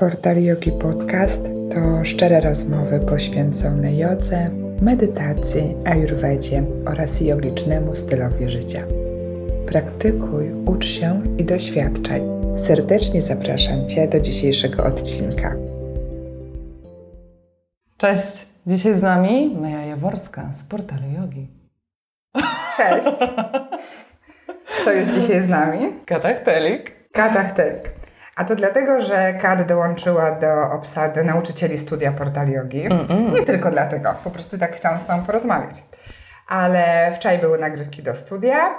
Portal Yogi Podcast to szczere rozmowy poświęcone jodze, medytacji, ayurvedzie oraz jogicznemu stylowi życia. Praktykuj, ucz się i doświadczaj. Serdecznie zapraszam Cię do dzisiejszego odcinka. Cześć, dzisiaj z nami Meja Jaworska z portalu Yogi. Cześć. Kto jest dzisiaj z nami? Katachtelik. Katachtelik. A to dlatego, że Kat dołączyła do obsady nauczycieli studia portal yogi. Mm-mm. Nie tylko dlatego, po prostu tak chciałam z Tobą porozmawiać. Ale wczoraj były nagrywki do studia.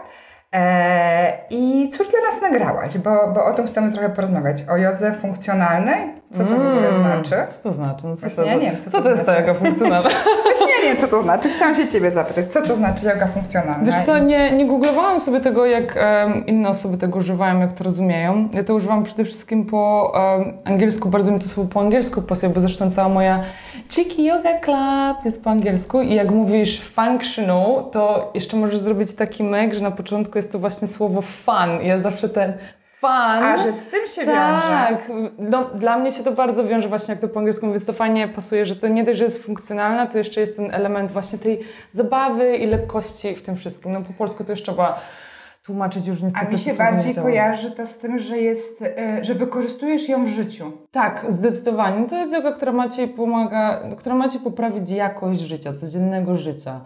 E, I cóż dla nas nagrałaś? Bo, bo o tym chcemy trochę porozmawiać. O jodze funkcjonalnej co to w ogóle mm, znaczy? Co to znaczy? No co Właśnie to, ja nie wiem, co, co to, to jest znaczy. ta yoga funkcjonalna? Właśnie ja nie wiem, co to znaczy. Chciałam się Ciebie zapytać, co to znaczy yoga funkcjonalna? Wiesz co, nie, nie googlowałam sobie tego, jak um, inne osoby tego używają, jak to rozumieją. Ja to używam przede wszystkim po um, angielsku, bardzo mi to słowo po angielsku pasuje, bo zresztą cała moja Cheeky Yoga Club jest po angielsku i jak mówisz functional, to jeszcze możesz zrobić taki myk, że na początku jest to właśnie słowo fun. Ja zawsze ten fan. A, że z tym się tak. wiąże. Tak, no, dla mnie się to bardzo wiąże właśnie jak to po angielsku więc to fajnie pasuje, że to nie dość, że jest funkcjonalne, to jeszcze jest ten element właśnie tej zabawy i lekkości w tym wszystkim. No po polsku to już trzeba tłumaczyć już niestety. A mi się bardziej kojarzy to z tym, że jest, e, że wykorzystujesz ją w życiu. Tak, zdecydowanie. To jest yoga, która ma Ci pomaga, która ma Ci poprawić jakość życia, codziennego życia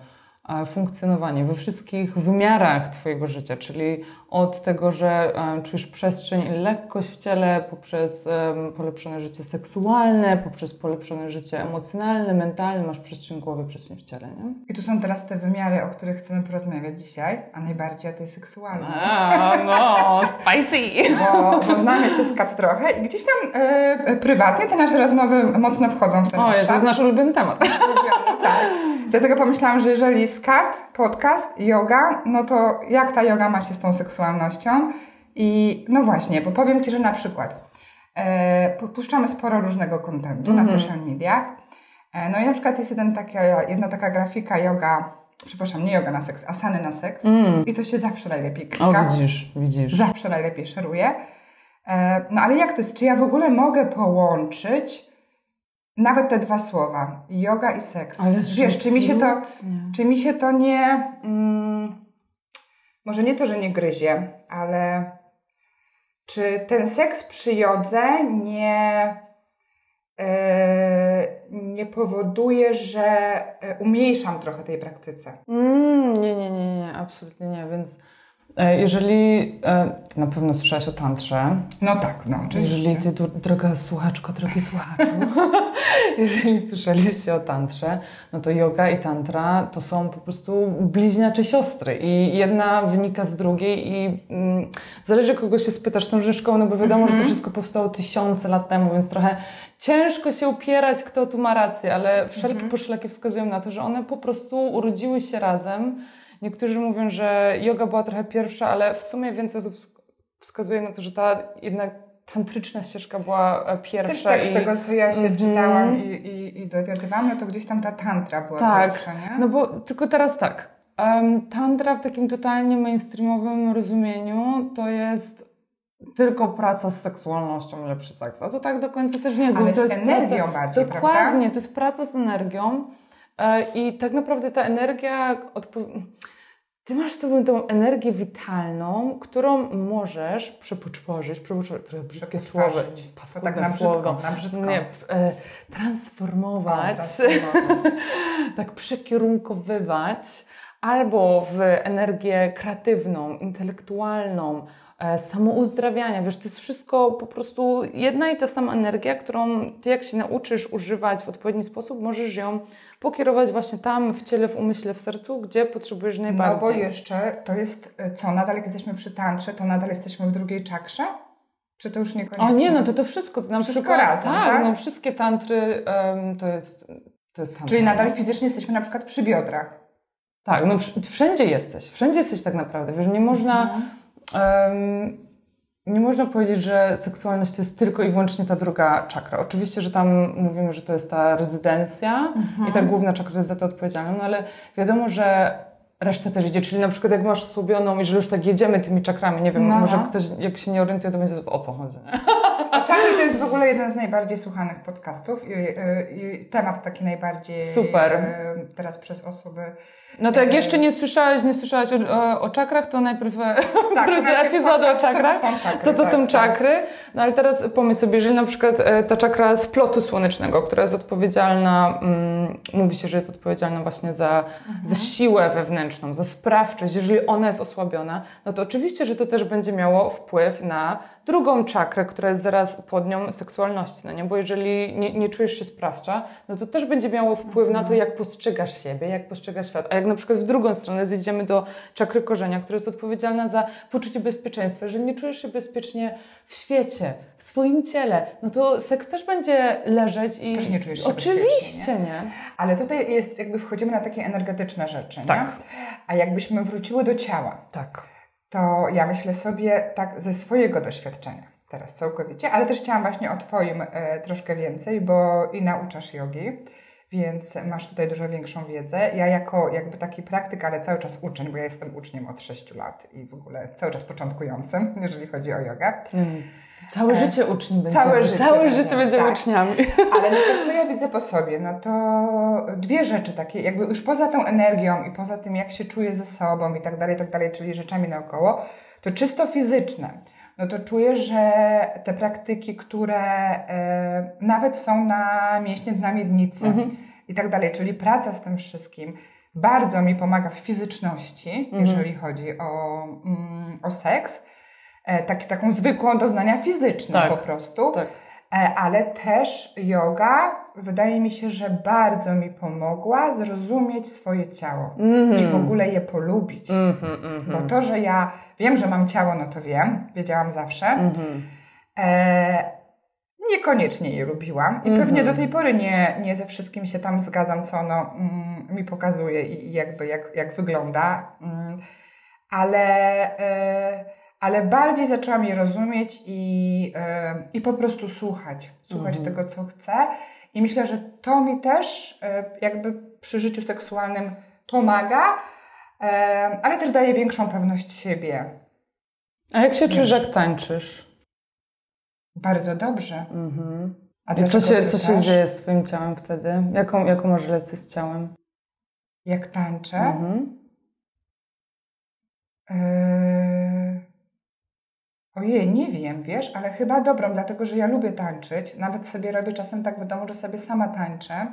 funkcjonowanie we wszystkich wymiarach Twojego życia, czyli od tego, że czujesz przestrzeń i lekkość w ciele, poprzez polepszone życie seksualne, poprzez polepszone życie emocjonalne, mentalne, masz przestrzeń głowy, przestrzeń w ciele. Nie? I tu są teraz te wymiary, o których chcemy porozmawiać dzisiaj, a najbardziej o tej seksualnej. A, no, spicy! Bo, bo znamy się z Kat trochę i gdzieś tam e, prywatnie te nasze rozmowy mocno wchodzą w ten O, to jest nasz ulubiony temat. Ulubiony, tak. Dlatego pomyślałam, że jeżeli skat, podcast, yoga, no to jak ta yoga ma się z tą seksualnością? I no właśnie, bo powiem Ci, że na przykład e, puszczamy sporo różnego kontentu mm -hmm. na mhm. social mediach. E, no i na przykład jest jeden taka, jedna taka grafika yoga, przepraszam, nie yoga na seks, asany na seks. Mm. I to się zawsze najlepiej klika. O, widzisz, widzisz. Zawsze najlepiej szeruje. E, no ale jak to jest? Czy ja w ogóle mogę połączyć nawet te dwa słowa, yoga i seks. Ale Wiesz, czy mi się to, czy mi się to nie, mm, może nie to, że nie gryzie, ale czy ten seks przy jodze nie, yy, nie powoduje, że e, umniejszam trochę tej praktyce? Mm, nie, nie, nie, nie, absolutnie nie, więc jeżeli, e, ty na pewno słyszałaś o tantrze. No tak, no oczywiście. Jeżeli ty, droga słuchaczko, drogi słuchaczu, jeżeli słyszeliście o tantrze, no to yoga i tantra to są po prostu bliźniacze siostry i jedna wynika z drugiej i mm, zależy kogo się spytasz, są różne szkoły, no bo wiadomo, mm -hmm. że to mhm. wszystko powstało tysiące lat temu, więc trochę ciężko się upierać, kto tu ma rację, ale wszelkie mm -hmm. poszlaki wskazują na to, że one po prostu urodziły się razem, Niektórzy mówią, że yoga była trochę pierwsza, ale w sumie więcej osób wskazuje na to, że ta jednak tantryczna ścieżka była e, pierwsza. Też tak, i... z tego co ja się mm -hmm. czytałam i, i, i dowiadywałam, no to gdzieś tam ta tantra była tak, pierwsza, nie? no bo tylko teraz tak. Um, tantra w takim totalnie mainstreamowym rozumieniu to jest tylko praca z seksualnością, lepszy seks. A to tak do końca też nie jest. Ale to jest energią praca, bardziej, Dokładnie, prawda? to jest praca z energią. E, I tak naprawdę ta energia ty masz sobie tą energię witalną, którą możesz przepoczworzyć, przepoczworzyć, trochę brzydkie słowo, paskudne tak na słowo, brzydko, na brzydko. Nie, e, transformować, o, transformować. tak przekierunkowywać, albo w energię kreatywną, intelektualną, e, samouzdrawiania. Wiesz, to jest wszystko po prostu jedna i ta sama energia, którą ty jak się nauczysz używać w odpowiedni sposób, możesz ją pokierować właśnie tam, w ciele, w umyśle, w sercu, gdzie potrzebujesz najbardziej. No bo jeszcze to jest, co, nadal jak jesteśmy przy tantrze, to nadal jesteśmy w drugiej czakrze? Czy to już niekoniecznie? O nie, no to to wszystko. To na wszystko przykład, razem, tak? tak? no wszystkie tantry um, to jest to jest tantra. Czyli nadal fizycznie jesteśmy na przykład przy biodrach. Tak, no wszędzie jesteś. Wszędzie jesteś tak naprawdę. Wiesz, nie można... Mhm. Um, nie można powiedzieć, że seksualność to jest tylko i wyłącznie ta druga czakra. Oczywiście, że tam mówimy, że to jest ta rezydencja mhm. i ta główna czakra jest za to odpowiedzialna, no ale wiadomo, że reszta też idzie. Czyli na przykład jak masz słobioną, jeżeli już tak jedziemy tymi czakrami, nie wiem, no. może ktoś jak się nie orientuje, to będzie o co chodzi. To jest w ogóle jeden z najbardziej słuchanych podcastów i, y, i temat taki najbardziej Super. y, teraz przez osoby. No to jak jeszcze nie słyszałaś, nie słyszałaś o, o, czakrach, to najpierw tak, najpierw epizody o podcast, co to czakrach. są czakry, Co to tak, są tak. No ale teraz pomyśl sobie, jeżeli na przykład e, ta czakra splotu słonecznego, która jest odpowiedzialna, mm, mówi się, że jest odpowiedzialna właśnie za, Mhm. za siłę wewnętrzną, za sprawczość, jeżeli ona jest osłabiona, no to oczywiście, że to też będzie miało wpływ na drugą czakrę, która jest zaraz pod nią seksualności, no nie? Bo jeżeli nie, nie czujesz się sprawcza, no to też będzie miało wpływ na to, Mhm. jak postrzegasz siebie, jak postrzegasz świat. A jak na przykład w drugą stronę zejdziemy do czakry korzenia, która jest odpowiedzialna za poczucie bezpieczeństwa. Jeżeli nie czujesz się bezpiecznie w świecie, w swoim ciele, no to seks też będzie leżeć i... Też nie czujesz się Oczywiście, bezpiecznie, nie? Ale tutaj jest, jakby wchodzimy na takie energetyczne rzeczy, nie? Tak. A jakbyśmy wróciły do ciała, Tak. to ja myślę sobie tak ze swojego doświadczenia, teraz całkowicie, ale też chciałam właśnie o Twoim e, troszkę więcej, bo i nauczasz jogi, więc masz tutaj dużo większą wiedzę. Ja jako jakby taki praktyk, ale cały czas uczeń, bo ja jestem uczniem od 6 lat i w ogóle cały czas początkującym, jeżeli chodzi o jogę. Mm. Całe E, życie uczni będziemy. całe życie Całe będziemy, życie będziemy tak. uczniami. Ale na przykład, co ja widzę po sobie, no to dwie rzeczy takie, jakby już poza tą energią i poza tym, jak się czuję ze sobą i tak dalej, i tak dalej, czyli rzeczami naokoło, to czysto fizyczne. No to czuję, że te praktyki, które e, nawet są na mięśnie dna miednicy i tak dalej, czyli praca z tym wszystkim, bardzo mi pomaga w fizyczności, jeżeli chodzi o, mm, o seks. E, tak, taką zwykłą doznania fizyczne Tak. po prostu. Tak. E, ale też yoga wydaje mi się, że bardzo mi pomogła zrozumieć swoje ciało i w ogóle je polubić. Mhm, mhm. Bo to, że ja wiem, że mam ciało, no to wiem, wiedziałam zawsze. Mhm. E, niekoniecznie je lubiłam i pewnie do tej pory nie, nie ze wszystkim się tam zgadzam, co ono mm, mi pokazuje i i jakby jak, jak wygląda. Mm, ale, e, ale bardziej zaczęłam je rozumieć i, e, i po prostu słuchać. Słuchać tego, co chcę. I myślę, że to mi też e, jakby przy życiu seksualnym pomaga, e, ale też daje większą pewność siebie. A jak się czujesz, jak tańczysz? Bardzo dobrze. Mhm. A I co się, co się dzieje z twoim ciałem wtedy? Jaką, jaką masz relację z ciałem? Jak tańczę? Mhm. Ojej, nie wiem, wiesz, ale chyba dobrą, dlatego że ja lubię tańczyć. Nawet sobie robię czasem tak w domu, że sobie sama tańczę,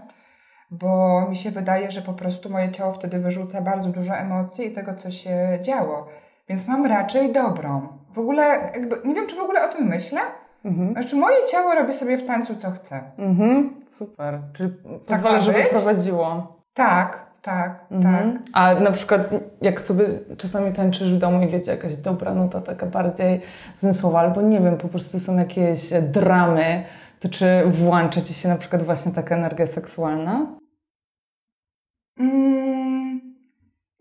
bo mi się wydaje, że po prostu moje ciało wtedy wyrzuca bardzo dużo emocji i tego, co się działo. Więc mam raczej dobrą. W ogóle, jakby, nie wiem, czy w ogóle o tym myślę. Mhm. Znaczy, moje ciało robi sobie w tańcu, co chce. Mhm. Super. Czyli pozwala, ma żeby prowadziło. Tak, tak, tak. Mhm. A na przykład jak sobie czasami tańczysz w domu i wiecie, jakaś dobra nuta, taka bardziej zmysłowa, albo nie wiem, po prostu są jakieś dramy, to czy włącza Ci się na przykład właśnie taka energia seksualna? Mm,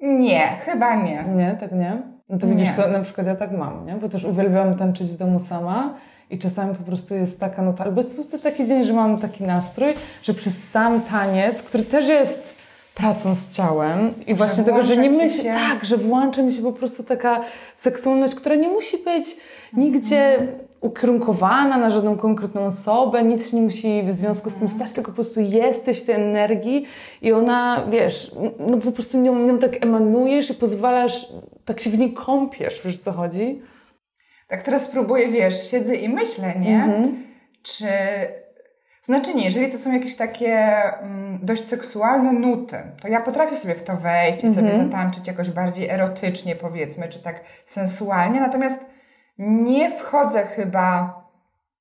nie, chyba nie. Nie, tak nie? No to widzisz, Nie. to na przykład ja tak mam, nie? Bo też uwielbiam tańczyć w domu sama i czasami po prostu jest taka nuta, albo jest po prostu taki dzień, że mam taki nastrój, że przez sam taniec, który też jest pracą z ciałem i właśnie tego, że nie włącza ci myśl, się- tak, że włącza mi się po prostu taka seksualność, która nie musi być nigdzie ukierunkowana na żadną konkretną osobę, nic nie musi w związku z tym stać, tylko po prostu jesteś w tej energii i ona, wiesz, no po prostu nią, nią tak emanujesz i pozwalasz, tak się w niej kąpiesz, wiesz co chodzi? Tak teraz próbuję, wiesz, siedzę i myślę, nie? Mhm. Czy... Znaczy nie, jeżeli to są jakieś takie mm, dość seksualne nuty, to ja potrafię sobie w to wejść i sobie Mhm. zatańczyć jakoś bardziej erotycznie, powiedzmy, czy tak sensualnie, natomiast nie wchodzę chyba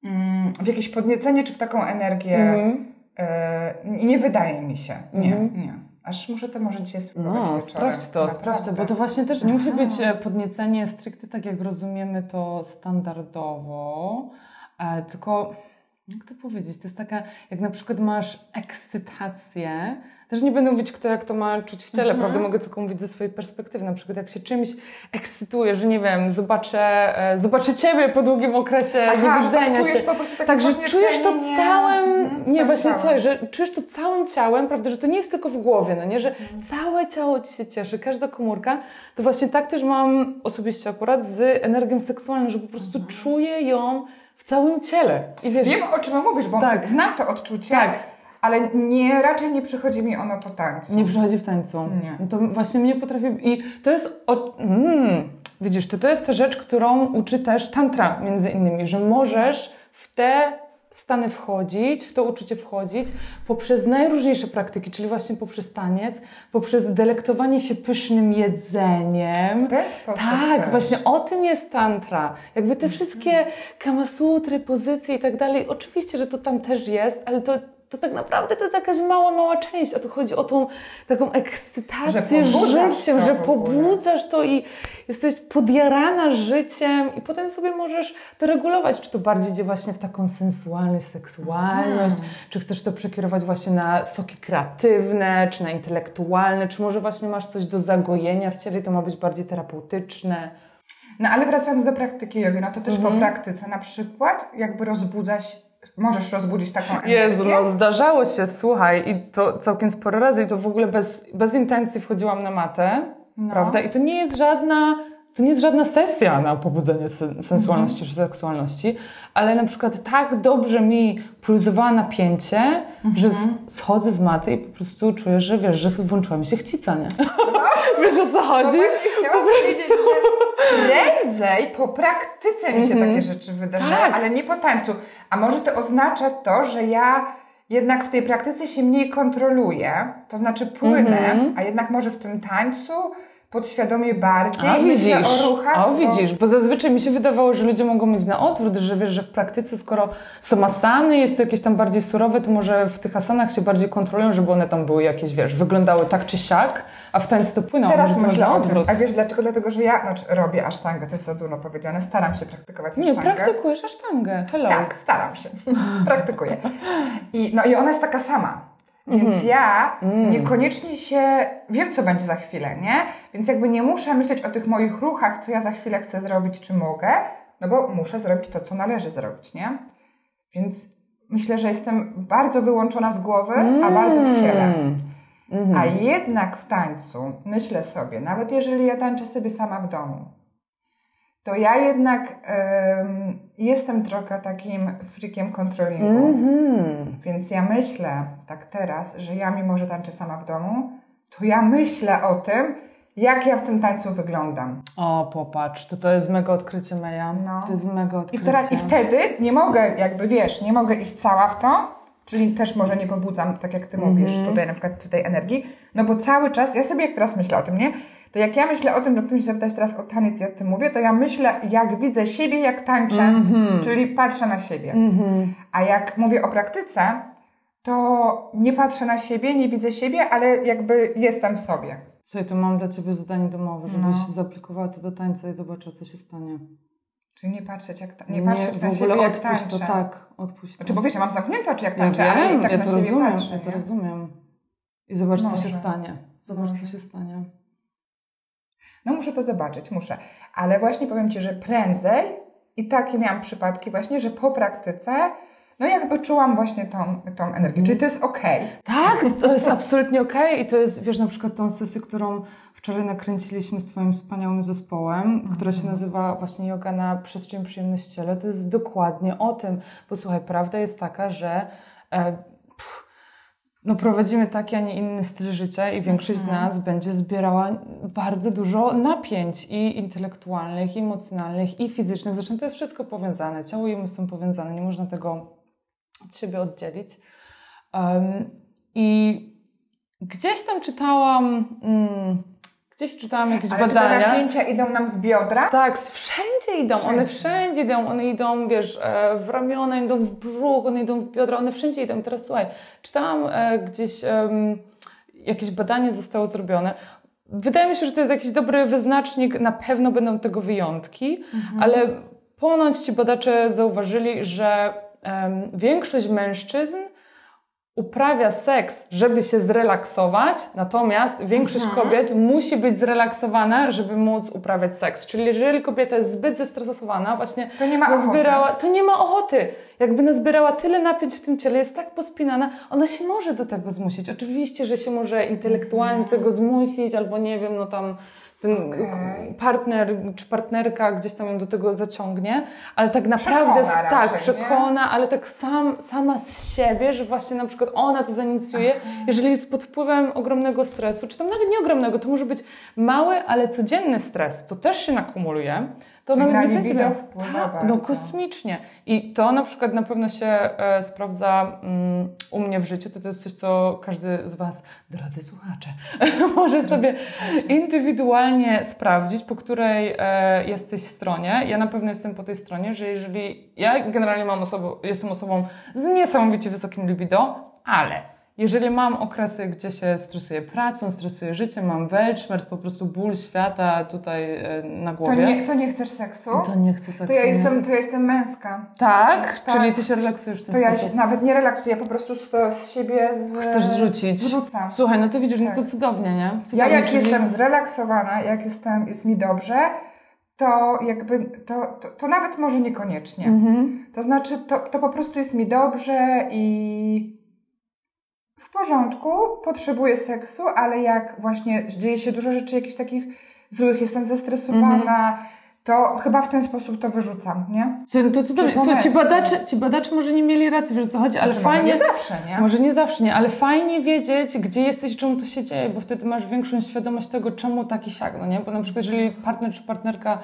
mm, w jakieś podniecenie, czy w taką energię. Mhm. E, nie wydaje mi się. Nie, Mhm. nie. Aż muszę to może dzisiaj spróbować No, wieczorem. sprawdź to, sprawdź to, Naprawdę. bo to właśnie też nie musi być e, podniecenie stricte tak, jak rozumiemy to standardowo, e, tylko jak to powiedzieć, to jest taka, jak na przykład masz ekscytację, też nie będę mówić, kto jak to ma czuć w ciele, Mhm. prawda? Mogę tylko mówić ze swojej perspektywy, na przykład jak się czymś ekscytuje, że nie wiem, zobaczę, e, zobaczę Ciebie po długim okresie Aha, tak niewidzenia czujesz się. po prostu takie Także czujesz to nie? całym, Mhm, nie całym właśnie, ciałem. słuchaj, że czujesz to całym ciałem, prawda, że to nie jest tylko w głowie, no nie, że Mhm. całe ciało Ci się cieszy, każda komórka, to właśnie tak też mam osobiście akurat z energią seksualną, że po prostu Mhm. czuję ją w całym ciele. I wiesz, Wiem, o czym mówisz, bo Tak. znam to odczucie, Tak. ale nie, raczej nie przychodzi mi ono po tańcu. Nie przychodzi w tańcu. Nie. To właśnie mnie potrafi... I to jest... O... Mm, widzisz, to, to jest ta rzecz, którą uczy też tantra między innymi, że możesz w te stany wchodzić, w to uczucie wchodzić poprzez najróżniejsze praktyki, czyli właśnie poprzez taniec, poprzez delektowanie się pysznym jedzeniem. W ten sposób. Tak, właśnie o tym jest tantra. Jakby te wszystkie kamasutry, pozycje i tak dalej, oczywiście, że to tam też jest, ale to, to tak naprawdę to jest jakaś mała, mała część, a tu chodzi o tą taką ekscytację Że życiem, że pobudzasz to i jesteś podjarana życiem i potem sobie możesz to regulować, czy to bardziej idzie właśnie w taką sensualność, seksualność, Mhm. czy chcesz to przekierować właśnie na soki kreatywne, czy na intelektualne, czy może właśnie masz coś do zagojenia w ciele i to ma być bardziej terapeutyczne. No ale wracając do praktyki jogi, no to też Mhm. po praktyce na przykład jakby rozbudzać, możesz rozbudzić taką energię. Jezu, no zdarzało się, słuchaj, i to całkiem sporo razy, i to w ogóle bez, bez intencji wchodziłam na matę, No. prawda? I to nie jest żadna, to nie jest żadna sesja na pobudzenie sen- sensualności czy seksualności, ale na przykład tak dobrze mi pulsowała napięcie, że Mhm. z, schodzę z maty i po prostu czuję, że wiesz, że włączyła mi się chcica, nie? wiesz o co No chodzi? właśnie chciałam powiedzieć, że prędzej po praktyce mi się Mhm. takie rzeczy wydarzają, Tak. ale nie po tańcu. A może to oznacza to, że ja jednak w tej praktyce się mniej kontroluję, to znaczy płynę, Mhm. a jednak może w tym tańcu podświadomie bardziej A widzisz, o ruchach. a bo- widzisz, bo zazwyczaj mi się wydawało, że ludzie mogą mieć na odwrót, że wiesz, że w praktyce skoro są asany, jest to jakieś tam bardziej surowe, to może w tych asanach się bardziej kontrolują, żeby one tam były jakieś, wiesz, wyglądały tak czy siak, a w tańcu to płyną, Teraz może to myślę na o odwrót. A wiesz dlaczego? Dlatego, że ja znaczy, robię asztangę, to jest za dużo powiedziane, staram się praktykować Nie, asztangę. praktykujesz asztangę, hello. Tak, staram się. Praktykuję. I, no i ona jest taka sama. Więc Mhm. ja Mm. niekoniecznie się wiem, co będzie za chwilę, nie? Więc jakby nie muszę myśleć o tych moich ruchach, co ja za chwilę chcę zrobić, czy mogę, no bo muszę zrobić to, co należy zrobić, nie? Więc myślę, że jestem bardzo wyłączona z głowy, a bardzo w ciele. Mm. A jednak w tańcu myślę sobie, nawet jeżeli ja tańczę sobie sama w domu, to ja jednak em, jestem trochę takim frikiem kontrolingu. Mhm. Więc ja myślę tak teraz, że ja mimo, że tańczę sama w domu, to ja myślę o tym, jak ja w tym tańcu wyglądam. O, popatrz, to to jest mega odkrycie, Meja. No. To jest mega I, odkrycie. teraz, I wtedy nie mogę, jakby wiesz, nie mogę iść cała w to, czyli też może nie pobudzam, tak jak ty mówisz, tutaj na przykład, tej energii, no bo cały czas, ja sobie jak teraz myślę o tym, nie? To jak ja myślę o tym, że ty mi zapytać teraz o taniec, jak ty mówię, to ja myślę, jak widzę siebie, jak tańczę, czyli patrzę na siebie. Mhm. A jak mówię o praktyce, to nie patrzę na siebie, nie widzę siebie, ale jakby jestem w sobie. Słuchaj, to mam dla Ciebie zadanie domowe, żebyś No. zaaplikowała to do tańca i zobaczyła, co się stanie. Czyli nie patrzeć, jak ta, nie patrzeć w na ogóle siebie, jak odpuść tańczę. to, tak, odpuść to. Znaczy, bo wiesz, ja mam zamknięte oczy, jak Ja tańczę, ale i tak ja na to siebie rozumiem, patrzę. ja to nie? rozumiem. I zobacz, co się Może. stanie. Zobacz, Może. co się stanie. No muszę to zobaczyć, muszę. Ale właśnie powiem Ci, że prędzej i takie miałam przypadki właśnie, że po praktyce no jakby czułam właśnie tą, tą energię. Czyli to jest okej. Tak, to jest absolutnie okej i to jest, wiesz, na przykład tą sesję, którą wczoraj nakręciliśmy z Twoim wspaniałym zespołem, która się nazywa właśnie Yoga na przestrzeń przyjemność w ciele, to jest dokładnie o tym. Bo słuchaj, prawda jest taka, że e, no prowadzimy taki, a nie inny styl życia i większość z nas będzie zbierała bardzo dużo napięć i intelektualnych, i emocjonalnych, i fizycznych. Zresztą to jest wszystko powiązane. Ciało i umysł są powiązane, nie można tego od siebie oddzielić. Um, I gdzieś tam czytałam, mm, gdzieś czytałam jakieś Ale badania. napięcia idą nam w biodra? Tak, wszędzie idą, one Wszędzie. wszędzie idą, one idą, wiesz, e, w ramiona, idą w brzuch, one idą w biodra, one wszędzie idą. Teraz słuchaj, czytałam e, gdzieś, jakieś badanie zostało zrobione. Wydaje mi się, że to jest jakiś dobry wyznacznik, na pewno będą tego wyjątki, ale ponoć ci badacze zauważyli, że em, większość mężczyzn uprawia seks, żeby się zrelaksować, natomiast większość kobiet musi być zrelaksowana, żeby móc uprawiać seks. Czyli jeżeli kobieta jest zbyt zestresowana, właśnie To nie ma ochoty. zbierała, to nie ma ochoty. jakby nazbierała tyle napięć w tym ciele, jest tak pospinana, ona się może do tego zmusić. Oczywiście, że się może intelektualnie do tego zmusić, albo nie wiem, no tam ten okay. partner czy partnerka gdzieś tam ją do tego zaciągnie, ale tak naprawdę przekona tak, raczej, przekona, nie? ale tak sam, sama z siebie, że właśnie na przykład ona to zainicjuje, okay. jeżeli jest pod wpływem ogromnego stresu, czy tam nawet nie ogromnego, to może być mały, ale codzienny stres, to też się nakumuluje, to nawet nie będzie miał tak, No kosmicznie. I to na przykład na pewno się e, sprawdza mm, u mnie w życiu. To, to jest coś, co każdy z Was, drodzy słuchacze, może sobie indywidualnie sprawdzić, po której e, jesteś stronie. Ja na pewno jestem po tej stronie, że jeżeli ja generalnie mam osobę, jestem osobą z niesamowicie wysokim libido, ale jeżeli mam okresy, gdzie się stresuję pracą, stresuję życiem, mam weltschmerz, po prostu ból świata tutaj e, na głowie. To nie, to nie chcesz seksu? To nie chcę seksu. To ja jestem, to ja jestem męska. Tak? tak? Czyli ty się relaksujesz w ten to sposób? To ja się nawet nie relaksuję, po prostu z, z siebie z... Chcesz zrzucić? Zrzucam. Słuchaj, no to widzisz, tak. no to cudownie, nie? Cudownie, ja jak czyli... jestem zrelaksowana, jak jestem, jest mi dobrze, to jakby, to, to, to nawet może niekoniecznie. Mhm. To znaczy, to, to po prostu jest mi dobrze i w porządku, potrzebuję seksu, ale jak właśnie dzieje się dużo rzeczy jakichś takich złych, jestem zestresowana, mm -hmm. to chyba w ten sposób to wyrzucam, nie? To, to, to, słuchaj, ci, badacze, ci badacze może nie mieli racji, wiesz co chodzi, ale znaczy, fajnie... Może nie zawsze, nie? Może nie zawsze, nie, ale fajnie wiedzieć, gdzie jesteś, czemu to się dzieje, bo wtedy masz większą świadomość tego, czemu taki siak, no nie? Bo na przykład jeżeli partner czy partnerka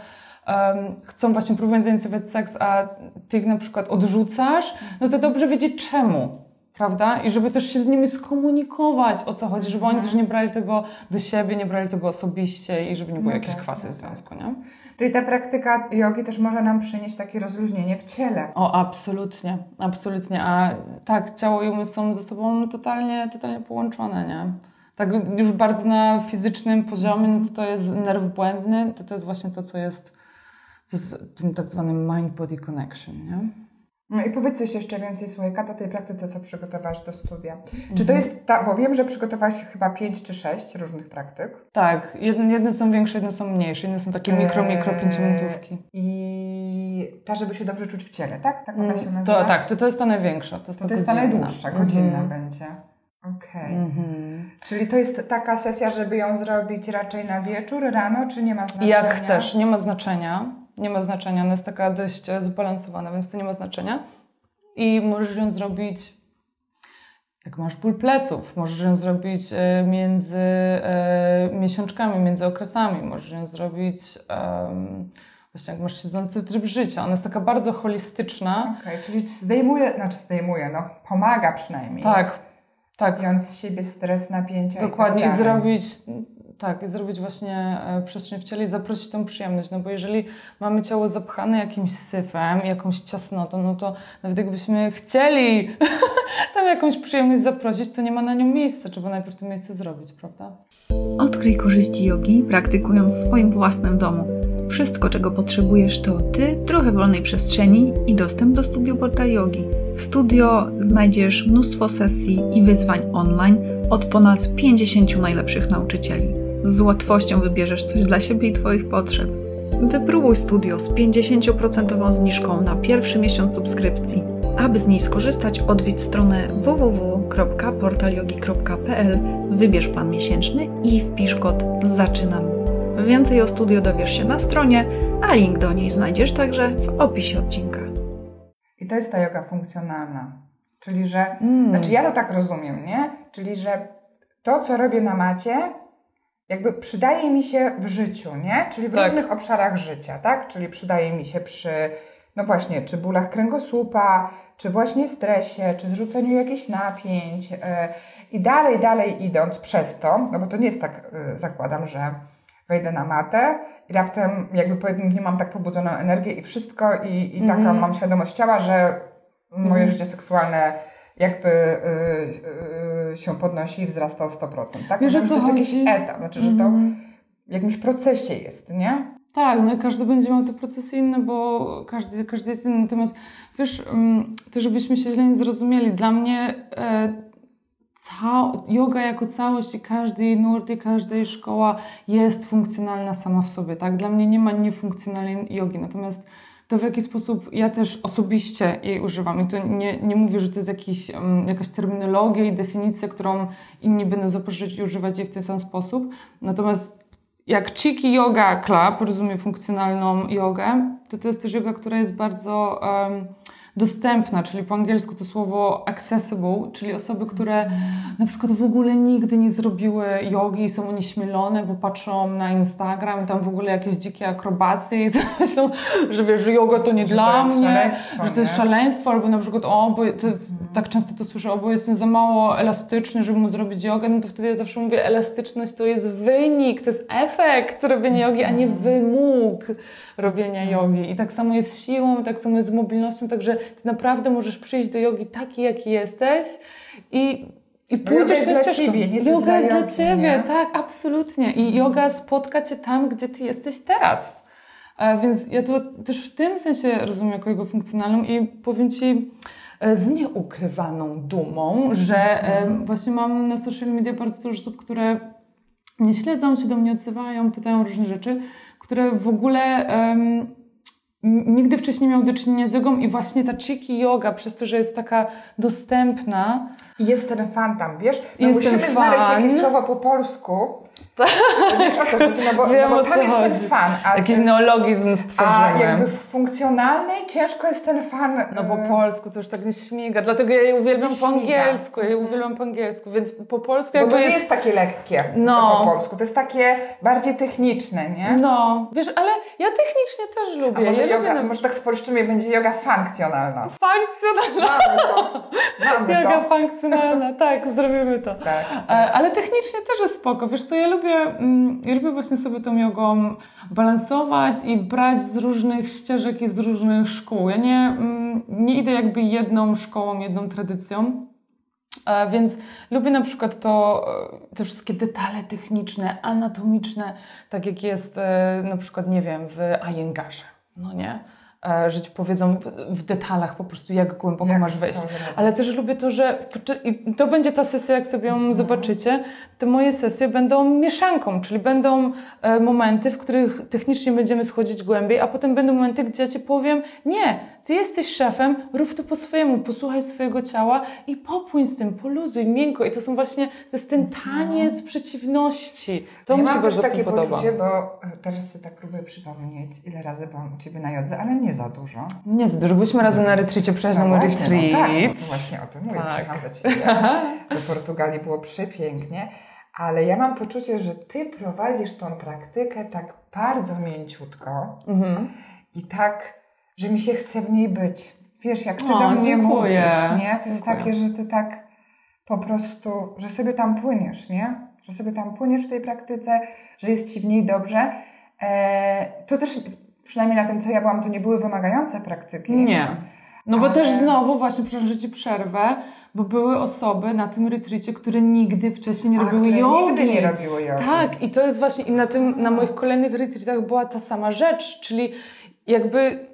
um, chcą właśnie próbować zainicjować seks, a ty ich na przykład odrzucasz, no to dobrze wiedzieć czemu prawda? I żeby też się z nimi skomunikować, o co chodzi, żeby oni też nie brali tego do siebie, nie brali tego osobiście i żeby nie było no jakieś tak, kwasy w no związku, nie? Czyli ta praktyka jogi też może nam przynieść takie rozluźnienie w ciele. O, absolutnie, absolutnie. A tak, ciało i umysł są ze sobą totalnie, totalnie połączone, nie? Tak już bardzo na fizycznym poziomie, no to, to jest nerw błędny, to, to jest właśnie to, co jest, to jest tym tak zwanym mind-body connection, nie? No i powiedz coś jeszcze więcej, Słojka, o tej praktyce, co przygotowałaś do studia. Mhm. Czy to mhm. jest ta, bo wiem, że przygotowałaś chyba pięć czy sześć różnych praktyk. Tak, jedne, jedne są większe, jedne są mniejsze, jedne są takie mikro, eee, mikro pięciominutówki. I ta, żeby się dobrze czuć w ciele, tak? Tak ona się nazywa? To, tak, to, to jest ta największa. To jest, to, to jest ta najdłuższa, godzinna mhm. będzie. Okej. Okay. Mhm. Czyli to jest taka sesja, żeby ją zrobić raczej na wieczór, rano, czy nie ma znaczenia? Jak chcesz, nie ma znaczenia nie ma znaczenia. Ona jest taka dość e, zbalansowana, więc to nie ma znaczenia. I możesz ją zrobić, jak masz ból pleców, możesz ją zrobić e, między e, miesiączkami, między okresami, możesz ją zrobić właśnie jak masz siedzący tryb życia. Ona jest taka bardzo holistyczna. Okej, okay, czyli zdejmuje, znaczy zdejmuje, no pomaga przynajmniej. Tak, tak. Zdjąć z siebie stres, napięcia Dokładnie, i, tak i zrobić tak, i zrobić właśnie e, przestrzeń w ciele i zaprosić tą przyjemność, no bo jeżeli mamy ciało zapchane jakimś syfem, jakąś ciasnotą, no to nawet gdybyśmy chcieli tam jakąś przyjemność zaprosić, to nie ma na nią miejsca, trzeba najpierw to miejsce zrobić, prawda? Odkryj korzyści jogi, praktykując w swoim własnym domu. Wszystko, czego potrzebujesz, to ty, trochę wolnej przestrzeni i dostęp do studio Portal Yogi. W studio znajdziesz mnóstwo sesji i wyzwań online od ponad 50 najlepszych nauczycieli z łatwością wybierzesz coś dla siebie i Twoich potrzeb. Wypróbuj studio z 50% zniżką na pierwszy miesiąc subskrypcji. Aby z niej skorzystać, odwiedź stronę www.portalyogi.pl, wybierz plan miesięczny i wpisz kod ZAczynam. Więcej o studio dowiesz się na stronie, a link do niej znajdziesz także w opisie odcinka. I to jest ta yoga funkcjonalna. Czyli, że, mm. znaczy ja to tak rozumiem, nie? Czyli, że to, co robię na macie, jakby przydaje mi się w życiu, nie? Czyli w tak. różnych obszarach życia, tak? Czyli przydaje mi się przy, no właśnie, czy bólach kręgosłupa, czy właśnie stresie, czy zrzuceniu jakichś napięć yy, i dalej, dalej idąc przez to, no bo to nie jest tak, yy, zakładam, że wejdę na matę i raptem jakby po jednym dniu mam tak pobudzoną energię i wszystko i, i mm. taką mam świadomość ciała, że moje mm. życie seksualne jakby y, y, się podnosi i wzrasta o 100%. Tak? Wiesz, to jest jakiś etap, znaczy, że to mhm. w jakimś procesie jest, nie? Tak, no i każdy będzie miał te procesy inne, bo każdy, każdy jest inny. Natomiast wiesz, to żebyśmy się źle nie zrozumieli, dla mnie e, yoga jako całość i każdy nurt i każda szkoła jest funkcjonalna sama w sobie, tak? Dla mnie nie ma niefunkcjonalnej jogi, natomiast to w jaki sposób ja też osobiście jej używam. I to nie, nie mówię, że to jest jakiś, jakaś terminologia i definicja, którą inni będą zapraszać i używać jej w ten sam sposób. Natomiast jak Chiki Yoga Club rozumie funkcjonalną jogę, to to jest też yoga, która jest bardzo um, dostępna, czyli po angielsku to słowo accessible, czyli osoby, które na przykład w ogóle nigdy nie zrobiły jogi i są onieśmielone, bo patrzą na Instagram i tam w ogóle jakieś dzikie akrobacje i myślą, że wiesz, że yoga to nie Że dla to mnie, że to jest nie? szaleństwo, albo na przykład o, bo to, tak często to słyszę, o, bo jestem za mało elastyczny, żeby móc zrobić jogę, no to wtedy ja zawsze mówię, elastyczność to jest wynik, to jest efekt robienia jogi, a nie wymóg robienia jogi. I tak samo jest z siłą, tak samo jest z mobilnością, także ty naprawdę możesz przyjść do jogi taki, jaki jesteś i i yoga pójdziesz dla ścieżką. ciebie, nie dla jest dla jogi, ciebie, nie? tak, absolutnie. I yoga spotka cię tam, gdzie ty jesteś teraz. E, Więc ja to też w tym sensie rozumiem jako jego funkcjonalną i powiem Ci e, z nieukrywaną dumą, że e, właśnie mam na social media bardzo dużo osób, które mnie śledzą, się do mnie odzywają, pytają różne rzeczy, które w ogóle nigdy wcześniej nie miały do czynienia z jogą i właśnie ta chiki yoga, przez to, że jest taka dostępna, jest ten fan tam, wiesz? My Jest ten musimy znaleźć fan. jakieś słowo po polsku. Wiesz o co chodzi, no bo, Wiem, no bo tam jest ten chodzi. fan. A, jakiś neologizm a stworzyłem. jakby w funkcjonalnej ciężko jest ten fan. No po e, polsku to już tak nie śmiga, dlatego ja je uwielbiam po angielsku, ja je uwielbiam po angielsku, więc po polsku Bo jakby to nie jest... jest takie lekkie No. po polsku, to jest takie bardziej techniczne, nie? No, wiesz, ale ja technicznie też A lubię. może, ja yoga, lubię może tak spolszczymy będzie yoga funkcjonalna. Funkcjonalna, Mamy to. Mamy yoga to. funkcjonalna, tak, zrobimy to. Tak. E, Ale technicznie też jest spoko. Wiesz co, ja lubię, mm, ja lubię właśnie sobie tą jogą balansować i brać z różnych ścieżek i z różnych szkół. Ja nie, mm, nie idę jakby jedną szkołą, jedną tradycją. E, Więc lubię na przykład to, e, te wszystkie detale techniczne, anatomiczne, tak jak jest e, na przykład, nie wiem, w Iyengarze, no nie? E, Że ci powiedzą w, w detalach po prostu, jak głęboko Jak masz wejść. Ale też lubię to, że i to będzie ta sesja, jak sobie ją zobaczycie, te moje sesje będą mieszanką, czyli będą e, momenty, w których technicznie będziemy schodzić głębiej, a potem będą momenty, gdzie ja Ci powiem, nie, Ty jesteś szefem, rób to po swojemu, posłuchaj swojego ciała i popłyń z tym, poluzuj, miękko. I to są właśnie, to jest ten taniec przeciwności. To ja mi się mam bardzo takie podoba. poczucie, bo teraz sobie tak próbuję przypomnieć, ile razy byłam u Ciebie na jodze, ale nie za dużo. Nie za dużo, byliśmy razem na retreacie, przyjechać na mój właśnie, retreat. No tak, no to właśnie o tym mówię. Tak. Przyjechałam do Ciebie. Do Portugalii było przepięknie, ale ja mam poczucie, że Ty prowadzisz tą praktykę tak bardzo mięciutko Mhm. i tak, że mi się chce w niej być. Wiesz, jak Ty O, do mnie dziękuję. mówisz, nie? To jest Dziękuję. takie, że Ty tak po prostu, że sobie tam płyniesz, nie? Że sobie tam płyniesz w tej praktyce, że jest Ci w niej dobrze. E, to też, przynajmniej na tym, co ja byłam, to nie były wymagające praktyki. Nie. No bo Ale- też znowu właśnie przepraszam, Ci przerwę, bo były osoby na tym retreacie, które nigdy wcześniej nie A, robiły jogi. nigdy nie robiły jogi. Tak, i to jest właśnie, i na tym, na moich kolejnych retreatach była ta sama rzecz, czyli jakby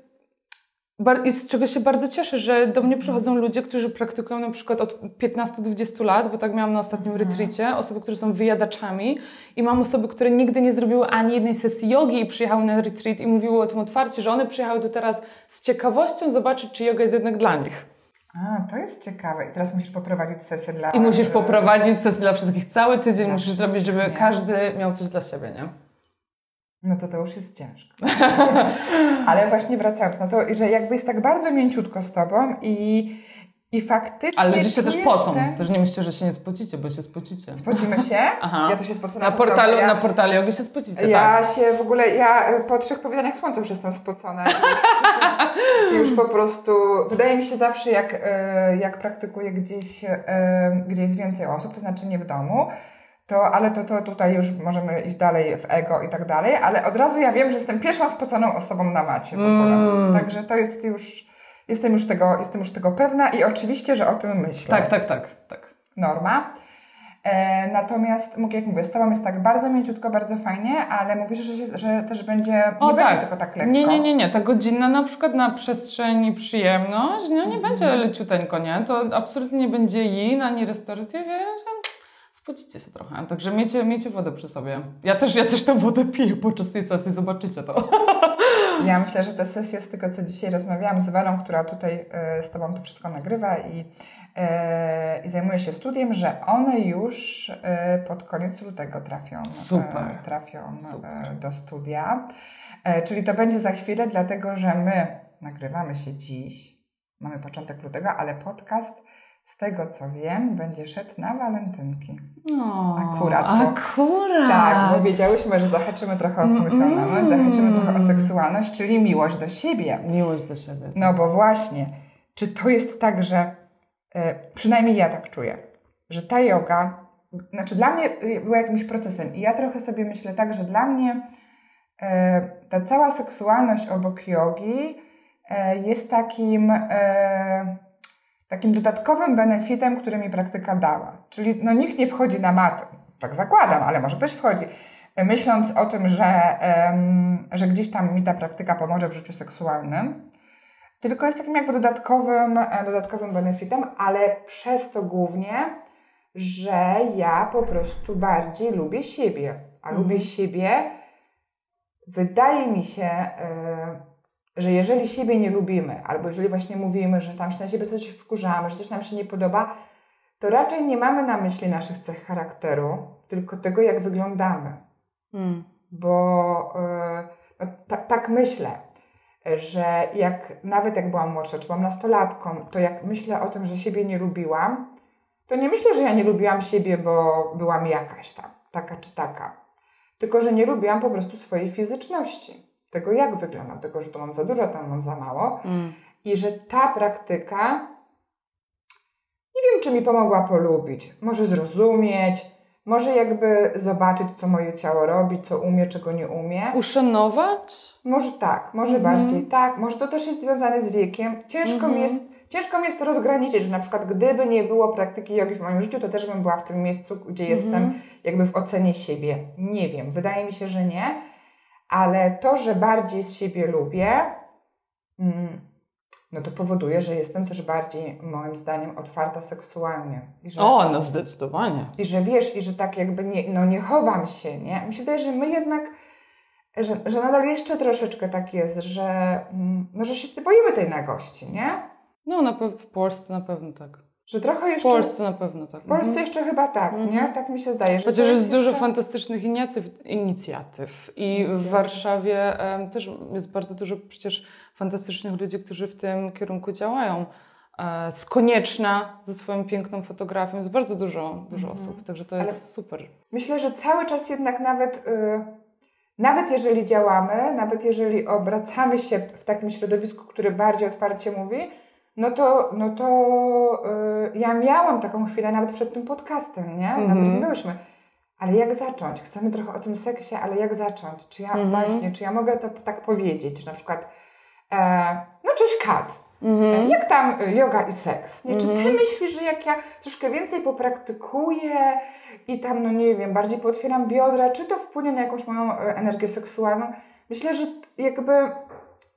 i z czego się bardzo cieszę, że do mnie przychodzą ludzie, którzy praktykują na przykład od 15-20 lat, bo tak miałam na ostatnim retreacie, osoby, które są wyjadaczami i mam osoby, które nigdy nie zrobiły ani jednej sesji jogi i przyjechały na retreat i mówiły o tym otwarcie, że one przyjechały tu teraz z ciekawością zobaczyć, czy yoga jest jednak dla nich. A, to jest ciekawe. I teraz musisz poprowadzić sesję dla... I musisz poprowadzić sesję dla wszystkich cały tydzień, musisz zrobić, żeby każdy miał coś dla siebie, nie? No to to już jest ciężko. Ale właśnie wracając na to, że jakby jest tak bardzo mięciutko z Tobą i, i faktycznie Ale ludzie się też pocą. te- Też nie myślcie, że się nie spocicie, bo się spocicie. Spocimy się? Aha. Ja to się spocę Na portalu, ja, na portalu jogi się spocicie, Ja tak. się w ogóle, ja po trzech powiadaniach słońca już jestem spocona. Już, już po prostu, wydaje mi się zawsze, jak, y, jak praktykuję gdzieś, y, gdzie jest więcej osób, to znaczy nie w domu, to, ale to, to tutaj już możemy iść dalej w ego i tak dalej, ale od razu ja wiem, że jestem pierwszą spoconą osobą na macie w ogóle. Mm. Także to jest już, jestem już, tego, jestem już tego pewna i oczywiście, że o tym myślę Tak, tak, tak, tak. norma. E, natomiast, jak mówię, z Tobą jest tak bardzo mięciutko, bardzo fajnie, ale mówisz, że, że też będzie, O nie będzie tak. tylko tak lekko. Nie, nie, nie, nie. Ta godzina na przykład na przestrzeń i przyjemność, no nie będzie leciuteńko, nie? To absolutnie nie będzie yin, ani restauracja, więc spocicie się trochę. Także miejcie, miejcie wodę przy sobie. Ja też, ja też tę wodę piję podczas tej sesji, zobaczycie to. Ja myślę, że te sesje z tego, co dzisiaj rozmawiałam z Welą, która tutaj e, z Tobą to wszystko nagrywa i, e, i zajmuje się studiem, że one już e, pod koniec lutego trafią, Super. trafią Super. do studia. Czyli to będzie za chwilę, dlatego że my nagrywamy się dziś, mamy początek lutego, ale podcast z tego co wiem, będzie szedł na walentynki. O, akurat. Bo, akurat. Tak, bo wiedziałyśmy, że zahaczymy trochę o funkcjonalność, mm, zahaczymy trochę o seksualność, czyli miłość do siebie. Miłość do siebie. Tak. No bo właśnie, czy to jest tak, że e, przynajmniej ja tak czuję, że ta yoga, znaczy dla mnie y, była jakimś procesem i ja trochę sobie myślę tak, że dla mnie e, ta cała seksualność obok jogi e, jest takim e, takim dodatkowym benefitem, który mi praktyka dała. Czyli no, nikt nie wchodzi na mat, tak zakładam, ale może ktoś wchodzi, myśląc o tym, że, um, że gdzieś tam mi ta praktyka pomoże w życiu seksualnym, tylko jest takim jakby dodatkowym, e, dodatkowym benefitem, ale przez to głównie, że ja po prostu bardziej lubię siebie. A mhm. lubię siebie, wydaje mi się, yy, że jeżeli siebie nie lubimy, albo jeżeli właśnie mówimy, że tam się na siebie coś wkurzamy, że coś nam się nie podoba, to raczej nie mamy na myśli naszych cech charakteru, tylko tego, jak wyglądamy. Mm. Bo yy, no, tak myślę, że jak nawet jak byłam młodsza, czy byłam nastolatką, to jak myślę o tym, że siebie nie lubiłam, to nie myślę, że ja nie lubiłam siebie, bo byłam jakaś tam, taka czy taka. Tylko, że nie lubiłam po prostu swojej fizyczności tego, jak wyglądam, tego, że tu mam za dużo, tam mam za mało. Mm. I że ta praktyka, nie wiem, czy mi pomogła polubić, może zrozumieć, może jakby zobaczyć, co moje ciało robi, co umie, czego nie umie. Uszanować? Może tak, może mm. bardziej tak. Może to też jest związane z wiekiem. Ciężko mm -hmm. mi jest ciężko mi jest to rozgraniczyć, że na przykład gdyby nie było praktyki jogi w moim życiu, to też bym była w tym miejscu, gdzie mm -hmm. jestem jakby w ocenie siebie. Nie wiem, wydaje mi się, że nie ale to, że bardziej z siebie lubię, mm, no to powoduje, że jestem też bardziej, moim zdaniem, otwarta seksualnie. Że, o, no zdecydowanie. I że wiesz, i że tak jakby nie, no nie chowam się, nie? Mi się wydaje, że my jednak, że, że nadal jeszcze troszeczkę tak jest, że, mm, no, że się boimy tej nagości, nie? No, na w Polsce na pewno tak. Że trochę jeszcze... W Polsce na pewno tak. W Polsce mhm. jeszcze chyba tak, mhm. nie? Tak mi się zdaje. Że Chociaż jest, jest dużo fantastycznych inicjatyw, inicjatyw. I inicjatyw. w Warszawie um, też jest bardzo dużo przecież fantastycznych ludzi, którzy w tym kierunku działają. E, z Konieczna ze swoją piękną fotografią jest bardzo dużo, dużo mhm. osób, także to jest Ale super. Myślę, że cały czas jednak nawet... Y, nawet jeżeli działamy, nawet jeżeli obracamy się w takim środowisku, które bardziej otwarcie mówi, no to, no to yy, ja miałam taką chwilę nawet przed tym podcastem, nie? Nawet mm byłyśmy. Ale jak zacząć? Chcemy trochę o tym seksie, ale jak zacząć? Czy ja mm -hmm. właśnie, czy ja mogę to tak powiedzieć? Na przykład, e, no cześć Kat, mm -hmm. jak tam yoga i seks? Nie? Czy ty mhm. myślisz, że jak ja troszkę więcej popraktykuję i tam, no nie wiem, bardziej potwieram biodra, czy to wpłynie na jakąś moją e, energię seksualną? Myślę, że jakby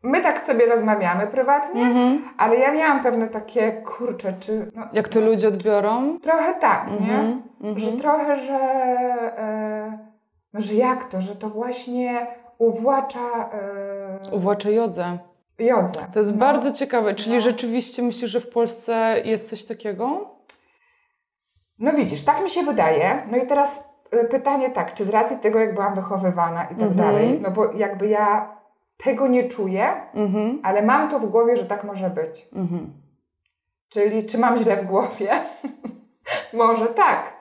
my tak sobie rozmawiamy prywatnie, mm-hmm. ale ja miałam pewne takie, kurcze, czy... No, Jak to ludzie odbiorą? Trochę tak, mm-hmm. nie? Mm-hmm. Że trochę, że... E, no, że jak to, że to właśnie uwłacza... E, uwłacza jodze. Jodze. To jest no. bardzo ciekawe. Czyli no. rzeczywiście myślisz, że w Polsce jest coś takiego? No widzisz, tak mi się wydaje. No i teraz e, pytanie tak, czy z racji tego, jak byłam wychowywana i tak mhm. dalej, no bo jakby ja tego nie czuję, mhm. ale mam to w głowie, że tak może być. Mhm. Czyli czy mam źle w głowie? może tak.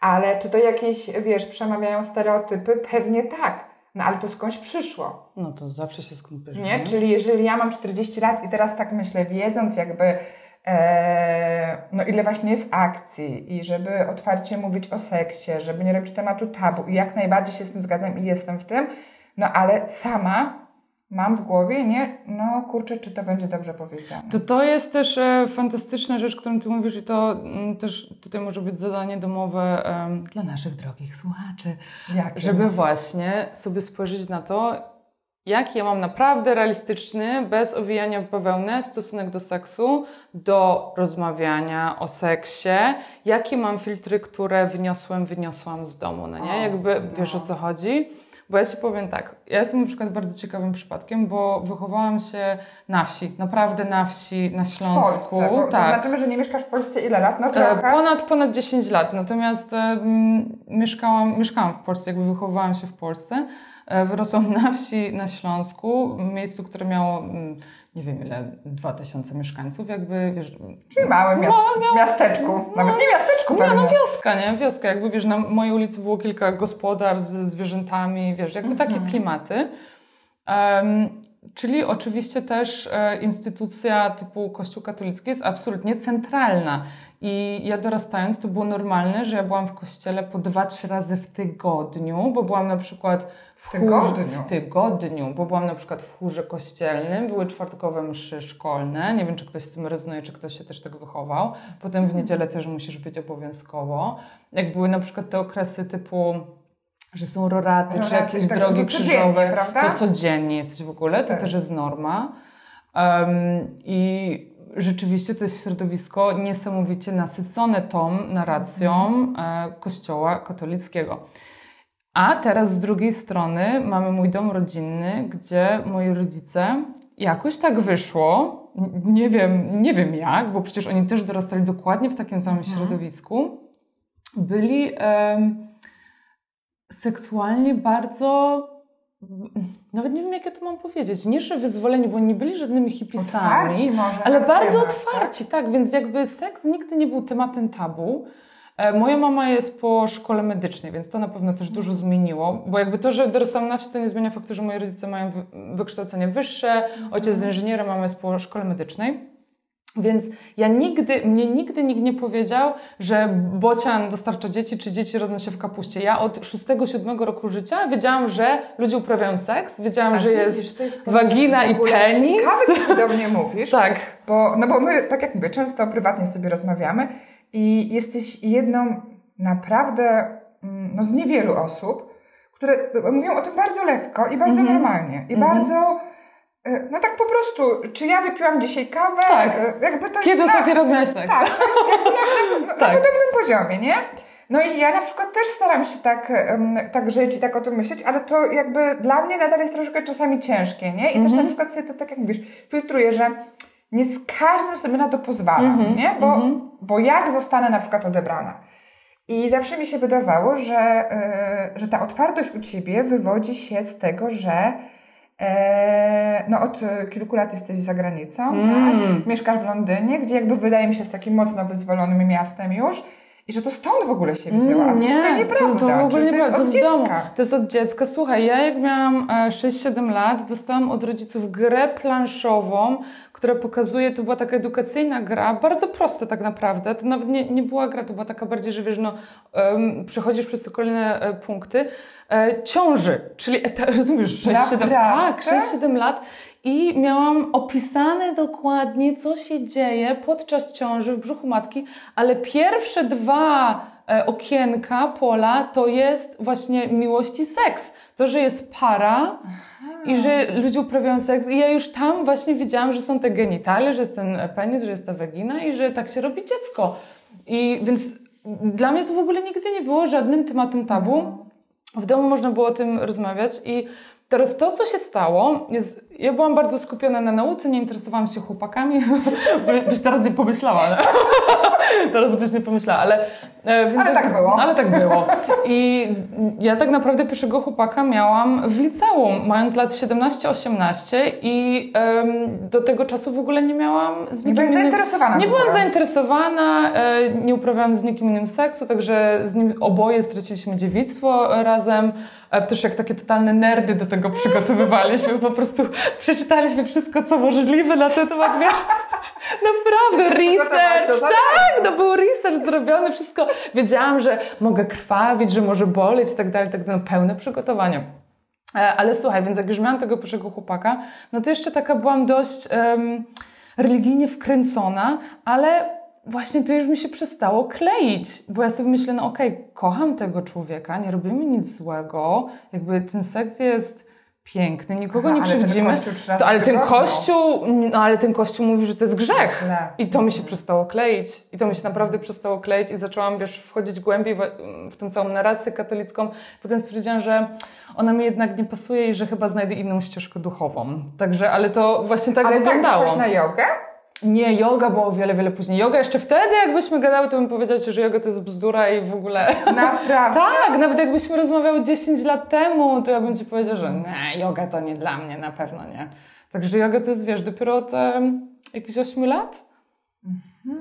Ale czy to jakieś, wiesz, przemawiają stereotypy? Pewnie tak. No ale to skądś przyszło. No to zawsze się skąd bierze. Nie? Czyli jeżeli ja mam 40 lat i teraz tak myślę, wiedząc jakby e, no ile właśnie jest akcji i żeby otwarcie mówić o seksie, żeby nie robić tematu tabu i jak najbardziej się z tym zgadzam i jestem w tym, no ale sama mam w głowie, nie, no kurczę, czy to będzie dobrze powiedziane. To to jest też e, fantastyczna rzecz, którą Ty mówisz i to m, mm, też tutaj może być zadanie domowe e, dla naszych drogich słuchaczy, Jakie żeby właśnie sobie spojrzeć na to, jaki ja mam naprawdę realistyczny, bez owijania w bawełnę stosunek do seksu, do rozmawiania o seksie, jakie mam filtry, które wyniosłem, wyniosłam z domu, no nie? O, Jakby, no. wiesz o co chodzi? Bo ja Ci powiem tak, Ja jestem na przykład bardzo ciekawym przypadkiem, bo wychowałam się na wsi, naprawdę na wsi, na Śląsku. W Polsce, tak. Zaznaczymy, że nie mieszkasz w Polsce ile lat? No E, trochę. Ponad, ponad 10 lat, natomiast e, m, mieszkałam, mieszkałam w Polsce, jakby wychowywałam się w Polsce. E, Wyrosłam na wsi na Śląsku, miejscu, które miało, mm, nie wiem ile, 2000 mieszkańców, jakby, wiesz... Czyli małym miast No, miało- miasteczku. Nawet nie miasteczku No, pewnie. no wioska, nie? Wioska, jakby, wiesz, na mojej ulicy było kilka gospodarstw ze zwierzętami, wiesz, jakby takie Mhm. klimaty. Em, czyli oczywiście też e, instytucja typu Kościół katolicki jest absolutnie centralna. I ja dorastając, to było normalne, że ja byłam w kościele po dwa, trzy razy w tygodniu, bo byłam na przykład w, tygodniu? w tygodniu, bo byłam na przykład w chórze kościelnym, były czwartkowe mszy szkolne, nie wiem, czy ktoś z tym rezonuje, czy ktoś się też tak wychował. Potem w niedzielę też musisz być obowiązkowo. Jak były na przykład te okresy typu że są roraty, czy Roraty, jakieś tak, drogi to krzyżowe, prawda? to codziennie jesteś w ogóle, to Tak. też jest norma. Um, I rzeczywiście to jest środowisko niesamowicie nasycone tą narracją Mhm. e, Kościoła katolickiego. A teraz z drugiej strony mamy mój dom rodzinny, gdzie moi rodzice jakoś tak wyszło, nie wiem, nie wiem jak, bo przecież oni też dorastali dokładnie w takim samym Mhm. środowisku, byli em, seksualnie bardzo. Nawet nie wiem, jak ja to mam powiedzieć. Nie, że wyzwoleni, bo nie byli żadnymi hipisami. Otwarci może. Ale bardzo temat, otwarci, tak? Więc jakby seks nigdy nie był tematem tabu. E, Moja mama jest po szkole medycznej, więc to na pewno też dużo zmieniło, bo jakby to, że dorastałam na wsi, to nie zmienia faktu, że moi rodzice mają wy- wykształcenie wyższe, ojciec jest inżynierem, mama jest po szkole medycznej. Więc ja nigdy, mnie nigdy nikt nie powiedział, że bocian dostarcza dzieci, czy dzieci rodzą się w kapuście. Ja od 6-7 roku życia wiedziałam, że ludzie uprawiają seks, wiedziałam, A że jest jest wagina i penis. Ciekawe, co ty do mnie mówisz. Tak. Bo, no bo my, tak jak mówię, często prywatnie sobie rozmawiamy i jesteś jedną naprawdę mm, no, z niewielu osób, które mówią o tym bardzo lekko i bardzo Mhm. normalnie. I Mhm. bardzo, e, no tak po prostu, czy ja wypiłam dzisiaj kawę? Tak. E, Jakby to Kiedy na, raz miałeś seks? Tak, to jest jakby na, na, na, na Tak. podobnym poziomie, nie? No i ja na przykład też staram się tak, tak żyć i tak o tym myśleć, ale to jakby dla mnie nadal jest troszkę czasami ciężkie, nie? I też Mhm. na przykład sobie to tak jak mówisz, filtruję, że nie z każdym sobie na to pozwalam, Mhm, nie? Bo, mhm. bo jak zostanę na przykład odebrana? I zawsze mi się wydawało, że, e, że ta otwartość u ciebie wywodzi się z tego, że e, no od e, kilku lat jesteś za granicą, Mm. tak? mieszkasz w Londynie, gdzie jakby wydaje mi się jest takim mocno wyzwolonym miastem już i że to stąd w ogóle się wzięło, a to Mm, jest zupełnie nieprawda. To, to w ogóle nie to jest to od jest domu. dziecka. To jest od dziecka. Słuchaj, ja jak miałam e, 6-7 lat, dostałam od rodziców grę planszową, która pokazuje, to była taka edukacyjna gra, bardzo prosta tak naprawdę. To nawet nie, nie była gra, to była taka bardziej, że wiesz, no, um, przechodzisz przez te kolejne e, punkty. E, ciąży, czyli eta, rozumiesz, 6-7 Naprawdę? tak, 6-7 lat. I miałam opisane dokładnie, co się dzieje podczas ciąży w brzuchu matki, ale pierwsze dwa e, okienka, pola, to jest właśnie miłość i seks. To, że jest para i że ludzie uprawiają seks. I ja już tam właśnie wiedziałam, że są te genitalie, że jest ten penis, że jest ta wagina i że tak się robi dziecko. I więc dla mnie to w ogóle nigdy nie było żadnym tematem tabu. W domu można było o tym rozmawiać i teraz to, co się stało, jest, ja byłam bardzo skupiona na nauce, nie interesowałam się chłopakami, By- byś teraz nie pomyślała, nie? teraz byś nie pomyślała, ale... e, Więc Ale tak było. Ale tak było. I ja tak naprawdę pierwszego chłopaka miałam w liceum, mając lat 17-18 i em, do tego czasu w ogóle nie miałam z Nie nikim byłaś innym- zainteresowana Nie byłam zainteresowana, e, nie uprawiałam z nikim innym seksu, także z nim oboje straciliśmy dziewictwo razem. E, Też jak takie totalne nerdy do tego przygotowywaliśmy, po prostu przeczytaliśmy wszystko, co możliwe na ten temat, wiesz, naprawdę, research, tak, no był research zrobiony, wszystko. Wiedziałam, że mogę krwawić, że może boleć i tak dalej, tak dalej, pełne przygotowanie. E, Ale słuchaj, więc jak już miałam tego pierwszego chłopaka, no to jeszcze taka byłam dość em, religijnie wkręcona, ale właśnie to już mi się przestało kleić, bo ja sobie myślę, no okej, kocham tego człowieka, nie robimy nic złego, jakby ten seks jest piękny, nikogo Aha, nie ale ten krzywdzimy. kościół To, ale ten kościół, no ale ten kościół mówi, że to jest grzech. Źle. I to mi się przestało kleić. I to mi się naprawdę przestało kleić i zaczęłam, wiesz, wchodzić głębiej w, w tą całą narrację katolicką. Potem stwierdziłam, że ona mi jednak nie pasuje i że chyba znajdę inną ścieżkę duchową. Także, ale to właśnie tak Ale tak, wyglądało. poszłaś na jogę? Nie, yoga było o wiele, wiele później. Yoga jeszcze wtedy, jakbyśmy gadały, to bym powiedziała Ci, że yoga to jest bzdura i w ogóle... Naprawdę? Tak, nawet jakbyśmy rozmawiały 10 lat temu, to ja bym Ci powiedziała, że nie, yoga to nie dla mnie, na pewno nie. Także yoga to jest, wiesz, dopiero od um, jakichś 8 lat?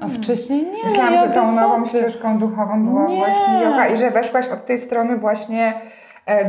A wcześniej nie, Myślałam, yoga, że tą nową ścieżką duchową była Nie. właśnie yoga i że weszłaś od tej strony właśnie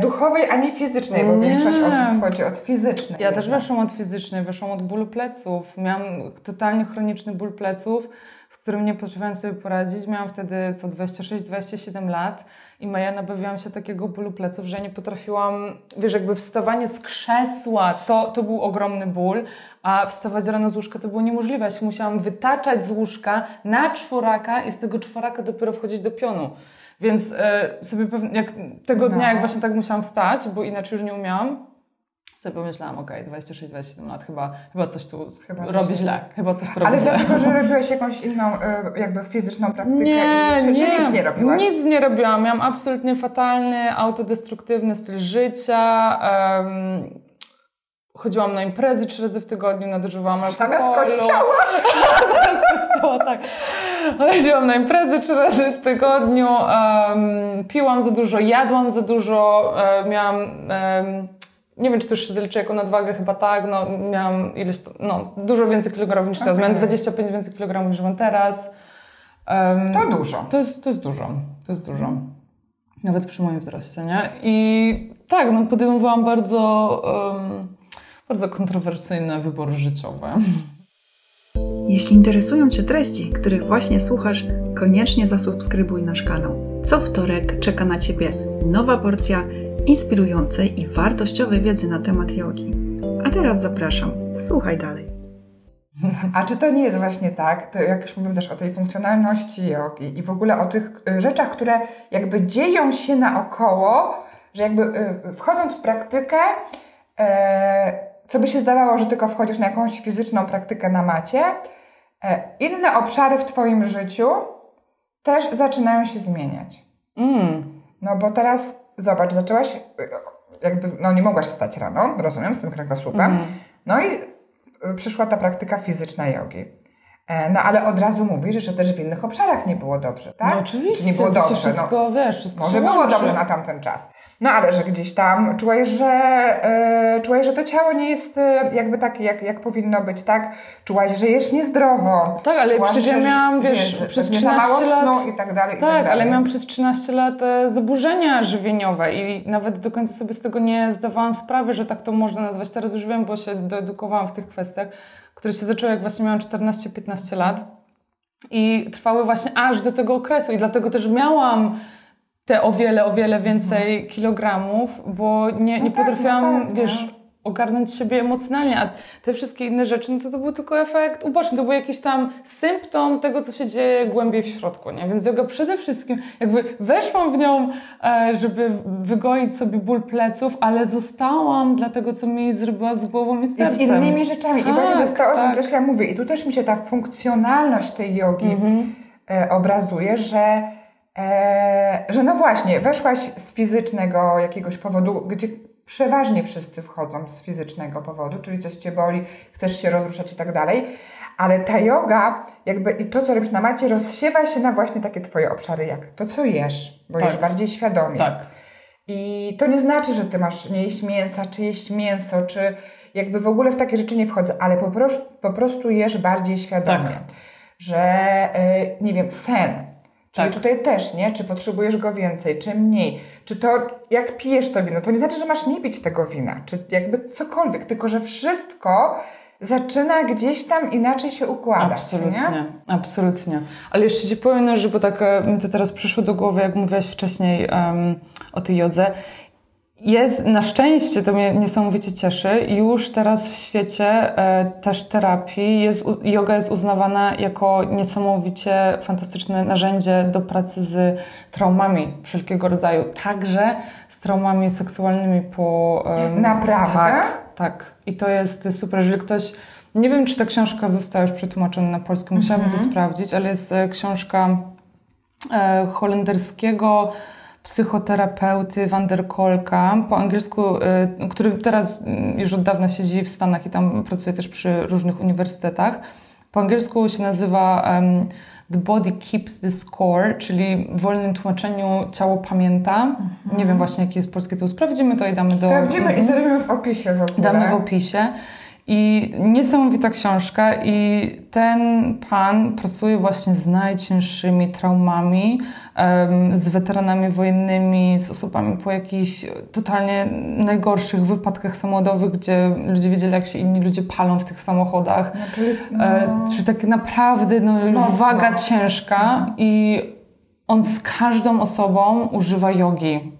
duchowej, a nie fizycznej, bo Nie. większość osób wchodzi od fizycznej. Ja też weszłam od fizycznej, weszłam od bólu pleców. Miałam totalnie chroniczny ból pleców, z którym nie potrafiłam sobie poradzić. Miałam wtedy co 26-27 lat i ja nabawiłam się takiego bólu pleców, że nie potrafiłam, wiesz, jakby wstawanie z krzesła, to, to był ogromny ból, a wstawać rano z łóżka to było niemożliwe. Ja się musiałam wytaczać z łóżka na czworaka i z tego czworaka dopiero wchodzić do pionu. Więc e, sobie pewnie, jak tego No. dnia, jak właśnie tak musiałam wstać, bo inaczej już nie umiałam, sobie pomyślałam, okej, 26-27 lat, chyba, chyba coś tu Chyba coś robi tu- źle, chyba coś tu Ale robi źle. dlatego, że robiłaś jakąś inną e, jakby fizyczną praktykę Nie, i czy, nie, czy nic nie robiłaś? Nic nie robiłam. Miałam absolutnie fatalny, autodestruktywny styl życia. em, chodziłam na imprezy trzy razy w tygodniu, nadużywałam alkoholu. Zamiast kościoła? Zamiast kościoła, tak. Chodziłam na imprezy trzy razy w tygodniu, em, piłam za dużo, jadłam za dużo, e, miałam... em, nie wiem, czy to już się zaliczy jako nadwagę, chyba tak, no miałam ileś, no dużo więcej kilogramów niż teraz. Okej. Miałam 25 więcej kilogramów niż mam teraz. Em, To dużo. to jest, to jest dużo. To jest dużo. Nawet przy moim wzroście, nie? I tak, no podejmowałam bardzo, em, bardzo kontrowersyjne wybory życiowe. Jeśli interesują Cię treści, których właśnie słuchasz, koniecznie zasubskrybuj nasz kanał. Co wtorek czeka na Ciebie nowa porcja inspirującej i wartościowej wiedzy na temat jogi. A teraz zapraszam, słuchaj dalej. A czy to nie jest właśnie tak, to jak już mówimy też o tej funkcjonalności jogi i w ogóle o tych y, rzeczach, które jakby dzieją się naokoło, że jakby y, wchodząc w praktykę, e, co by się zdawało, że tylko wchodzisz na jakąś fizyczną praktykę na macie, e, inne obszary w Twoim życiu też zaczynają się zmieniać. Mm. No bo teraz zobacz, zaczęłaś, jakby, no nie mogłaś wstać rano, rozumiem, z tym kręgosłupem. Mhm. No i przyszła ta praktyka fizyczna jogi. E, No ale od razu mówisz, że też w innych obszarach nie było dobrze, tak? No oczywiście, Nie było dobrze. wszystko, no, wiesz, wszystko może było dobrze na tamten czas. No ale że gdzieś tam czułeś, że, e, czułeś, że to ciało nie jest e, jakby takie, jak, jak powinno być, tak? Czułaś, że jesz niezdrowo. Tak, ale Czułaś, przecież ja miałam, wiesz, przez pewnie za mało 13 lat... snu i tak dalej, i Tak, tak dalej. ale miałam przez 13 lat e, zaburzenia żywieniowe i nawet do końca sobie z tego nie zdawałam sprawy, że tak to można nazwać. Teraz już wiem, bo się doedukowałam w tych kwestiach, które się zaczęły jak właśnie miałam 14-15 lat i trwały właśnie aż do tego okresu i dlatego też miałam te o wiele, o wiele więcej kilogramów, bo nie, nie No tak, potrafiłam, no tak, wiesz, no. Ogarnąć siebie emocjonalnie, a te wszystkie inne rzeczy, no to to był tylko efekt uboczny, to był jakiś tam symptom tego, co się dzieje głębiej w środku, nie? Więc yoga przede wszystkim, jakby weszłam w nią, e, żeby wygoić sobie ból pleców, ale zostałam dla tego, co mi zrobiła z głową i z I z sercem. innymi rzeczami. I Tak, właśnie to jest to, o czym tak. też ja mówię. I tu też mi się ta funkcjonalność tej jogi Mhm. e, obrazuje, że, e, że no właśnie, weszłaś z fizycznego jakiegoś powodu, gdzie przeważnie wszyscy wchodzą z fizycznego powodu, czyli coś cię boli, chcesz się rozruszać i tak dalej. Ale ta yoga, jakby i to, co robisz na macie, rozsiewa się na właśnie takie twoje obszary, jak to, co jesz, bo Tak. jesz bardziej świadomie. Tak. I to nie znaczy, że ty masz nie jeść mięsa, czy jeść mięso, czy jakby w ogóle w takie rzeczy nie wchodzę, ale po prostu, po prostu jesz bardziej świadomie. Tak. Że, e, nie wiem, sen. Czyli Tak. tutaj też, nie? Czy potrzebujesz go więcej, czy mniej. Czy to, jak pijesz to wino, to nie znaczy, że masz nie pić tego wina, czy jakby cokolwiek, tylko że wszystko zaczyna gdzieś tam inaczej się układać. Absolutnie, Nie? absolutnie. Ale jeszcze Ci powiem, no, że bo tak e, mi to teraz przyszło do głowy, jak mówiłaś wcześniej em, o tej jodze. Jest, na szczęście, to mnie niesamowicie cieszy, już teraz w świecie e, też terapii jest, yoga jest uznawana jako niesamowicie fantastyczne narzędzie do pracy z traumami wszelkiego rodzaju, także z traumami seksualnymi po... Naprawdę? Tak, tak. I to jest, super, jeżeli ktoś... Nie wiem, czy ta książka została już przetłumaczona na polski, musiałabym to sprawdzić, ale jest e, książka e, holenderskiego psychoterapeuty Van der Kolka, po angielsku, e, który teraz mm, już od dawna siedzi w Stanach i tam pracuje też przy różnych uniwersytetach. Po angielsku się nazywa em, The Body Keeps the Score, czyli w wolnym tłumaczeniu ciało pamięta. Nie wiem właśnie, jaki jest polski tytuł. Sprawdzimy to i damy do... Sprawdzimy i Mhm. zrobimy w opisie w ogóle. Damy w opisie. I niesamowita książka, i ten pan pracuje właśnie z najcięższymi traumami, z weteranami wojennymi, z osobami po jakichś totalnie najgorszych wypadkach samochodowych, gdzie ludzie wiedzieli, jak się inni ludzie palą w tych samochodach. No, czyli, no, E, czyli tak naprawdę no, waga ciężka i on z każdą osobą używa jogi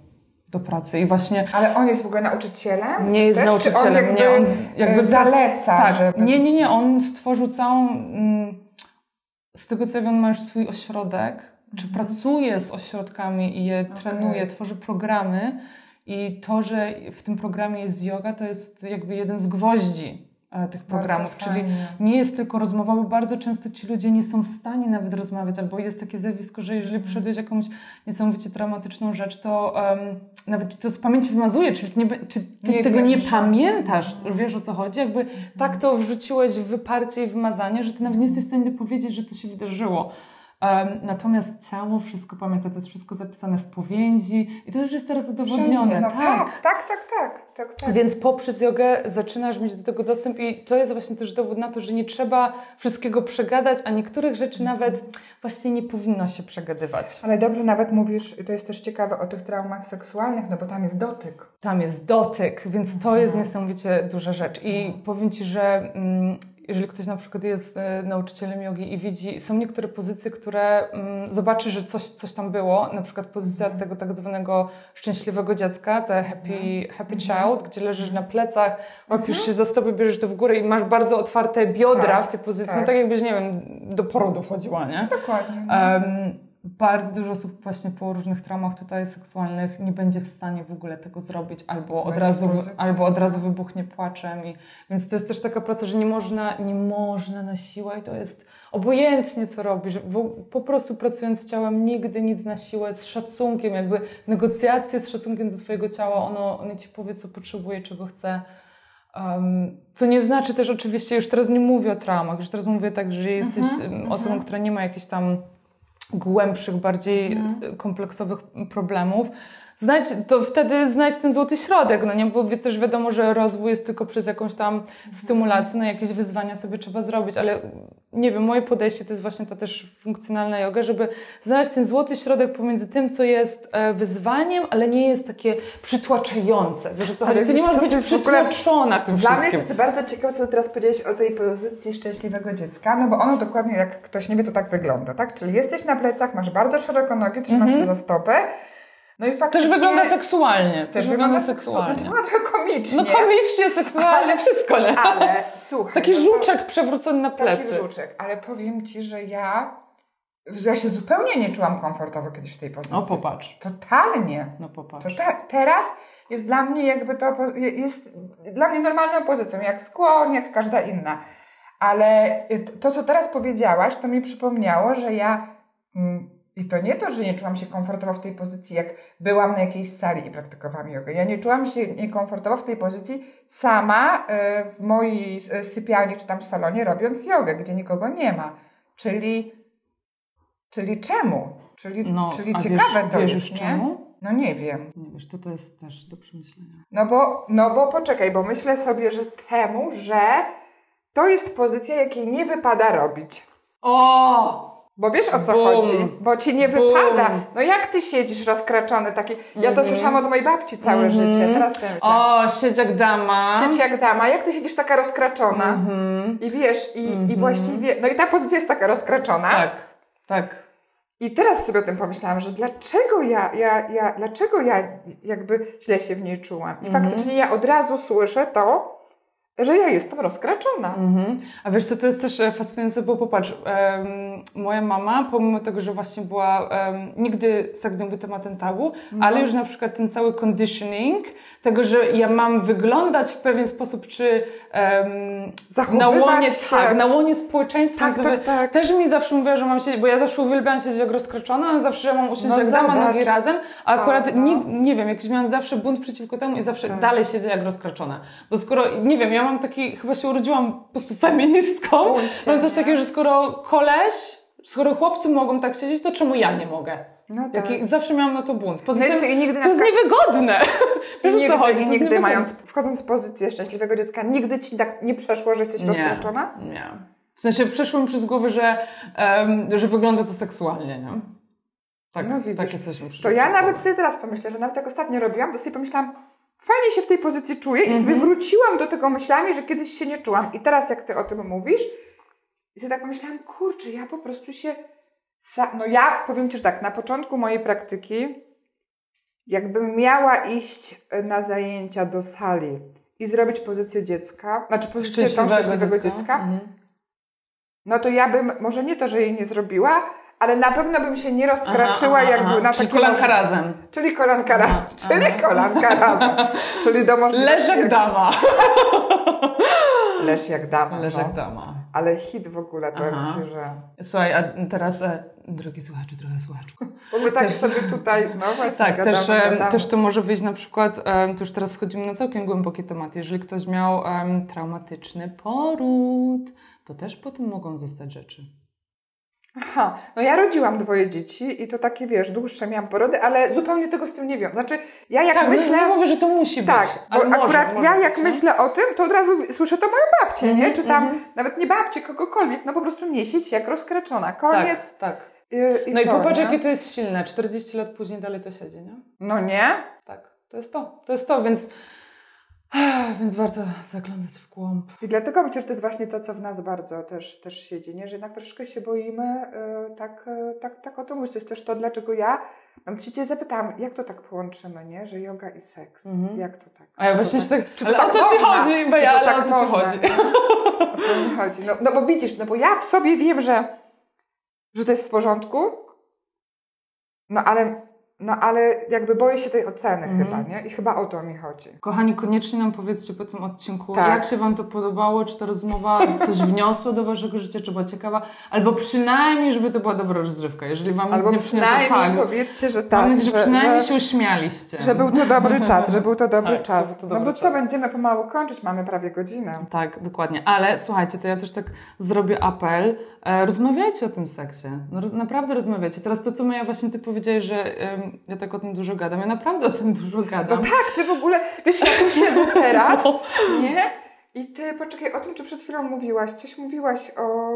do pracy. I właśnie ale on jest w ogóle nauczycielem? nie jest Też? nauczycielem, Czy on jakby, nie, on jakby zaleca, tak, żeby... Nie, nie, nie, on stworzył całą, mm, z tego co ja wiem, ma już swój ośrodek, czy pracuje z ośrodkami i je trenuje, tworzy programy i to, że w tym programie jest yoga, to jest jakby jeden z gwoździ tych programów, czyli nie jest tylko rozmowa, bo bardzo często ci ludzie nie są w stanie nawet rozmawiać, albo jest takie zjawisko, że jeżeli przeszedłeś jakąś niesamowicie traumatyczną rzecz, to um, nawet ci to z pamięci wymazuje, czyli ty, nie, czy ty Nie tego nie pamiętasz, wiesz o co chodzi? Jakby tak to wrzuciłeś w wyparcie i wymazanie, że ty nawet nie jesteś w stanie powiedzieć, że to się wydarzyło. Natomiast ciało wszystko pamięta, to jest wszystko zapisane w powięzi i to już jest teraz udowodnione. Wszędzie, no, tak. tak, tak, tak, tak, tak, tak. Więc poprzez jogę zaczynasz mieć do tego dostęp i to jest właśnie też dowód na to, że nie trzeba wszystkiego przegadać, a niektórych rzeczy nawet właśnie nie powinno się przegadywać. Ale dobrze nawet mówisz, i to jest też ciekawe o tych traumach seksualnych, no bo tam jest dotyk. Tam jest dotyk, więc to jest niesamowicie duża rzecz. I powiem Ci, że mm, jeżeli ktoś na przykład jest e, nauczycielem jogi i widzi, są niektóre pozycje, które mm, zobaczy, że coś, coś tam było, na przykład pozycja tego tak zwanego szczęśliwego dziecka, te happy, happy child, gdzie leżysz na plecach, łapiesz się za stopy, bierzesz to w górę i masz bardzo otwarte biodra Tak, w tej pozycji, tak. no tak jakbyś, nie wiem, do porodu wchodziła, nie? Dokładnie. Em, bardzo dużo osób właśnie po różnych traumach tutaj seksualnych nie będzie w stanie w ogóle tego zrobić, albo od, razu, albo od razu wybuchnie płaczem. I, więc to jest też taka praca, że nie można, nie można na siłę i to jest obojętnie co robisz. Po prostu pracując z ciałem nigdy nic na siłę, z szacunkiem, jakby negocjacje z szacunkiem do swojego ciała, ono, ono ci powie co potrzebuje, czego chce. Um, co nie znaczy też oczywiście, już teraz nie mówię o traumach, już teraz mówię tak, że jesteś em, osobą, która nie ma jakichś tam głębszych, bardziej e, kompleksowych problemów, znajdź, to wtedy znajdź ten złoty środek, no nie, bo też wiadomo, że rozwój jest tylko przez jakąś tam stymulację, no jakieś wyzwania sobie trzeba zrobić, ale nie wiem, moje podejście to jest właśnie ta też funkcjonalna yoga, żeby znaleźć ten złoty środek pomiędzy tym, co jest e, wyzwaniem, ale nie jest takie przytłaczające. Wiesz co chodzi? Ty nie co, być to jest w ogóle- przytłoczona tym Dla mnie wszystkim. to jest bardzo ciekawe, co teraz powiedziałeś o tej pozycji szczęśliwego dziecka, no bo ono dokładnie, jak ktoś nie wie, to tak wygląda, tak? Czyli jesteś na plecach, masz bardzo szeroko nogi, trzymasz się za stopę, no i Też faktycznie... wygląda seksualnie. Też, wygląda seksualnie. Znaczy, wygląda trochę komicznie. No komicznie, seksualnie, wszystko, nie? Ale słuchaj... Taki no żuczek przewrócony na Taki plecy. żuczek, ale powiem Ci, że ja... Ja się zupełnie nie czułam komfortowo kiedyś w tej pozycji. O, popatrz. Totalnie. No popatrz. Teraz jest dla mnie jakby to jest dla mnie normalną pozycją, jak skłon, jak każda inna. Ale y, to, co teraz powiedziałaś, to mi przypomniało, że ja mm, i to nie to, że nie czułam się komfortowo w tej pozycji, jak byłam na jakiejś sali i praktykowałam jogę. Ja nie czułam się niekomfortowo w tej pozycji sama y, w mojej y, sypialni czy tam w salonie robiąc jogę, gdzie nikogo nie ma. Czyli, czyli czemu? Czyli, No, czyli ciekawe wiesz, to wiesz jest, nie? czemu? No nie wiem. Nie wiesz, to to jest też do przemyślenia. No bo, no bo poczekaj, bo myślę sobie, że temu, że to jest pozycja, jakiej nie wypada robić. O! Bo wiesz o co Bum. chodzi? Bo ci nie Bum. wypada. No jak ty siedzisz rozkraczony taki. Ja to Mhm. słyszałam od mojej babci całe Mhm. życie. Teraz myślę. O, siedź jak dama. Siedź jak dama, jak ty siedzisz taka rozkraczona? Mhm. I wiesz, i, i Mhm. właściwie. No i ta pozycja jest taka rozkraczona. Tak, tak. I teraz sobie o tym pomyślałam, że dlaczego ja, ja, ja, dlaczego ja jakby źle się w niej czułam. I Mhm. faktycznie ja od razu słyszę to, że ja jestem rozkraczona. Mhm. A wiesz co, to jest też e, fascynujące, bo popatrz, em, moja mama, pomimo tego, że właśnie była, em, nigdy seks nie był tematem tabu, No. ale już na przykład ten cały conditioning, tego, że ja mam wyglądać w pewien sposób, czy em, na łonie, się. tak, na łonie społeczeństwa, Tak, tak, tak. też mi zawsze mówiła, że mam siedzieć, bo ja zawsze uwielbiałam siedzieć jak rozkroczona, ale zawsze, że mam usiąść No jak dama, nogi razem, a akurat no. nie, nie wiem, jakiś miałam zawsze bunt przeciwko temu i zawsze Tak. dalej siedzę jak rozkroczona. Bo skoro, nie wiem, ja mam taki, chyba się urodziłam po prostu feministką, Buncie, mam coś takiego, że skoro koleś, skoro chłopcy mogą tak siedzieć, to czemu ja nie mogę? No tak. Jaki, zawsze miałam na to bunt. Poza No i tym, co, i nigdy to jest przykład- niewygodne. I o co nigdy, chodzi? i nigdy mając, wchodząc w pozycję szczęśliwego dziecka, nigdy ci tak nie przeszło, że jesteś rozkraczona? Nie, nie. W sensie przeszło mi przez głowę, że, em, że wygląda to seksualnie, nie? Tak, No widzisz. takie coś mi To ja nawet sobie teraz pomyślę, że nawet jak ostatnio robiłam, to sobie pomyślałam, fajnie się w tej pozycji czuję i Mhm. sobie wróciłam do tego myślami, że kiedyś się nie czułam. I teraz jak ty o tym mówisz, i sobie tak pomyślałam, kurczę, ja po prostu się... No ja powiem ci, że tak, na początku mojej praktyki, jakbym miała iść e, na zajęcia do sali i zrobić pozycję dziecka, znaczy pozycję tą szczęśliwego dziecka, Mhm. no to ja bym, może nie to, że jej nie zrobiła, ale na pewno bym się nie rozkraczyła Aha, jakby aha. na Czyli takim kolanka razem. Czyli kolanka razem. Aha, Czyli aha. kolanka razem. Czyli do możliwości... Leż jak dama. Leż jak dama. Leż no. jak dama. Ale hit w ogóle, powiem Aha. Ci, że... Słuchaj, a teraz, e, drogi słuchaczu, droga słuchaczku. Bo my tak Też- sobie tutaj, no właśnie, Tak, gadamy, też, em, gadamy. też to może wyjść na przykład, em, to już teraz schodzimy na całkiem głęboki temat, jeżeli ktoś miał em, traumatyczny poród, to też po tym mogą zostać rzeczy. Aha, no ja rodziłam dwoje dzieci i to takie, wiesz, dłuższe miałam porody, ale zupełnie tego z tym nie wiem. Znaczy, ja jak tak, myślę... nie mówię, że to musi Tak, być, bo ale może, akurat może ja jak nie? myślę o tym, to od razu słyszę to moją babcię, nie? Mhm, Czy tam, mhm. nawet nie babcię, kogokolwiek, no po prostu nie siedź jak rozkraczona. Koniec. Tak, tak. I, i No i to, popatrz, nie? jakie to jest silne. 40 lat później dalej to siedzi, nie? No nie? Tak, to jest to. To jest to, więc, więc warto zaglądać w głąb. I dlatego myślę, że to jest właśnie to, co w nas bardzo też, też siedzi, nie? że jednak troszkę się boimy y, tak, y, tak, tak o tym mówić. To jest też to, dlaczego ja nawet się Cię zapytałam, jak to tak połączymy, nie? że yoga i seks. Mhm. Jak to tak? A ja Czy właśnie się tak, czy to tak o co ci chodzi? Czy Bo ja, to ale tak o co ci chodzi? O co mi chodzi? No, no bo widzisz, no bo ja w sobie wiem, że, że to jest w porządku, no ale, no ale jakby boję się tej oceny Mhm. chyba, nie? I chyba o to mi chodzi. Kochani, koniecznie nam powiedzcie po tym odcinku, Tak. jak się Wam to podobało, czy ta rozmowa coś wniosła do Waszego życia, czy była ciekawa, albo przynajmniej, żeby to była dobra rozrywka. Jeżeli Wam nic Albo nie przyniosło, przynajmniej tak. powiedzcie, że Mam tak, nadzieję, że że, przynajmniej że, się uśmialiście. że był to dobry czas, że był to dobry Tak, czas. to no dobry bo co, czas. będziemy pomału kończyć, mamy prawie godzinę. Tak, dokładnie. Ale słuchajcie, to ja też tak zrobię apel. E, rozmawiajcie o tym seksie. No, naprawdę rozmawiajcie. Teraz to, co Maja właśnie ty powiedziałeś, że em, ja tak o tym dużo gadam. Ja naprawdę o tym dużo No gadam. tak, ty w ogóle, wiesz, ja tu siedzę teraz, No. nie? I ty, poczekaj, o tym, czy przed chwilą mówiłaś, coś mówiłaś o...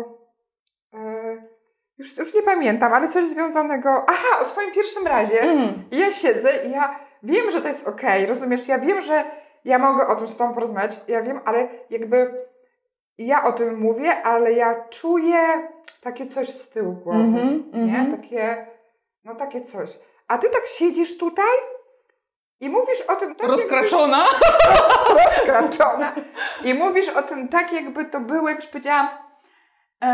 E, już, już nie pamiętam, ale coś związanego... Aha, o swoim pierwszym razie. Mm. I ja siedzę i ja wiem, że to jest okej, rozumiesz? Ja wiem, że ja mogę o tym z tobą porozmawiać, ja wiem, ale jakby ja o tym mówię, ale ja czuję takie coś z tyłu głowy, Mhm, nie? mhm. Takie, no takie coś. A ty tak siedzisz tutaj i mówisz o tym tak, Rozkraczona? Jakbyś, rozkraczona. I mówisz o tym tak, jakby to było, jakbyś powiedziałam e,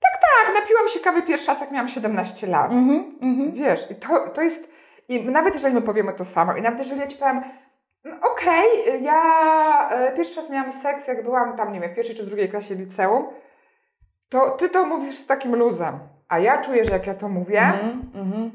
tak, tak, napiłam się kawy pierwszy raz, jak miałam 17 lat. Mhm, mhm. Wiesz, i to, to jest. I nawet jeżeli my powiemy to samo, i nawet jeżeli ja ci powiem, no okej, ja e, pierwszy raz miałam seks, jak byłam tam, nie wiem, w pierwszej czy drugiej klasie liceum, to ty to mówisz z takim luzem. A ja czuję, że jak ja to mówię, Mhm, mhm.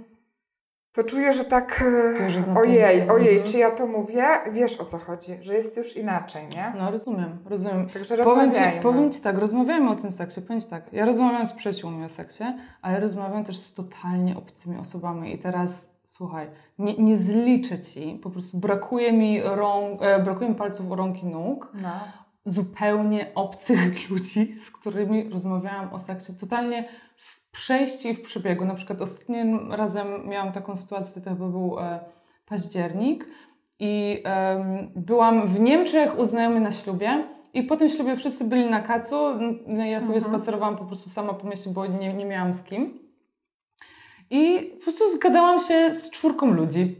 to czuję, że tak. e, To Ojej, ojej, Mhm. czy ja to mówię? Wiesz o co chodzi, że jest już inaczej, nie? No rozumiem, rozumiem. Także Powiem ci, powiem ci tak, rozmawiajmy o tym seksie. Powiem ci tak, ja rozmawiam z przyjaciółmi o seksie, ale rozmawiam też z totalnie obcymi osobami. I teraz słuchaj, nie, nie zliczę ci, po prostu brakuje mi rąk, e, brakuje mi palców rąk i nóg, No. zupełnie obcych ludzi, z którymi rozmawiałam o seksie, totalnie w przejściu i w przebiegu. Na przykład ostatnim razem miałam taką sytuację, to chyba był e, październik i em, byłam w Niemczech u znajomej na ślubie i po tym ślubie wszyscy byli na kacu, no, ja sobie Mhm. spacerowałam po prostu sama po mieście, bo nie, nie miałam z kim. I po prostu zgadałam się z czwórką ludzi.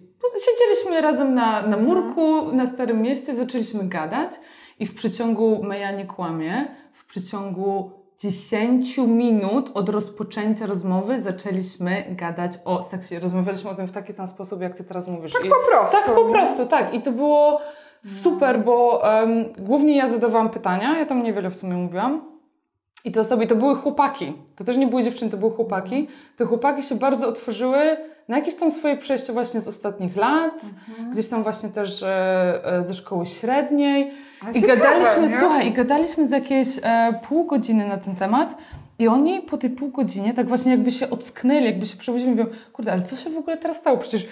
Siedzieliśmy razem na, na murku na Starym Mieście, zaczęliśmy gadać i w przeciągu, Meja nie kłamie, w przeciągu 10 minut od rozpoczęcia rozmowy zaczęliśmy gadać o seksie. Rozmawialiśmy o tym w taki sam sposób, jak ty teraz mówisz. Tak I, po prostu. Tak po prostu, tak. I to było super, bo um, głównie ja zadawałam pytania, ja tam niewiele w sumie mówiłam. I te osoby, to były chłopaki, to też nie były dziewczyny, to były chłopaki. Te chłopaki się bardzo otworzyły na jakieś tam swoje przejście właśnie z ostatnich lat, Mhm. gdzieś tam właśnie też e, e, ze szkoły średniej. A I ciekawe, gadaliśmy, nie? słuchaj, i gadaliśmy z jakieś e, pół godziny na ten temat. I oni po tej pół godzinie tak właśnie jakby się ocknęli, jakby się przebudzili i mówią, kurde, ale co się w ogóle teraz stało? Przecież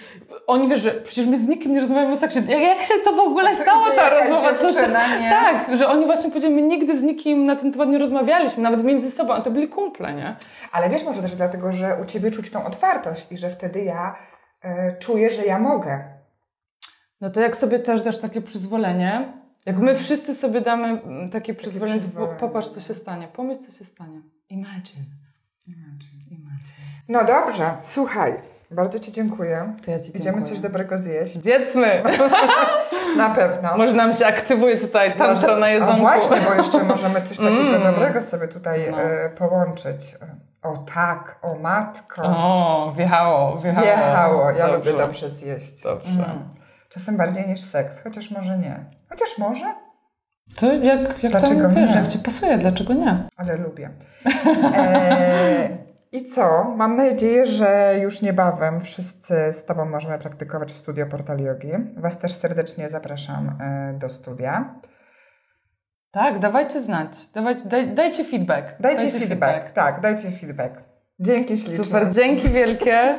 oni wiesz, że przecież my z nikim nie rozmawiamy o seksie. Jak, się to w ogóle stało Gdzie ta rozmowa? Co się... Tak, że oni właśnie powiedzieli, my nigdy z nikim na ten temat nie rozmawialiśmy, nawet między sobą, a to byli kumple, nie? Ale wiesz, może też dlatego, że u Ciebie czuć tą otwartość i że wtedy ja e, czuję, że ja mogę. No to jak sobie też dasz takie przyzwolenie, jak my wszyscy sobie damy mm, takie przyzwolenie, przyzwolenie. popatrz, co się stanie. Pomyśl, co się stanie. Imagine. Imagine. No dobrze, słuchaj, bardzo Ci dziękuję. To ja ci Idziemy dziękuję. coś dobrego zjeść. Zjedzmy! Na pewno. Może nam się aktywuje tutaj tantra na jedzonku. O właśnie, bo jeszcze możemy coś takiego Mm. dobrego sobie tutaj No. e, połączyć. O tak, o matko. O, wjechało, wjechało. Wjechało, ja Dobrze. lubię dobrze zjeść. Dobrze. Mm. Czasem bardziej niż seks, chociaż może nie. Chociaż może, To jak, jak Dlaczego tam, wiesz, nie? jak ci pasuje, dlaczego nie? ale lubię. E, I co? Mam nadzieję, że już niebawem wszyscy z Tobą możemy praktykować w studio Portal Yogi. Was też serdecznie zapraszam e, do studia. Tak, dawajcie znać. Dawajcie, daj, dajcie feedback. Dajcie, feedback. Tak, dajcie feedback. Dzięki ślicznie. Super, dzięki wielkie.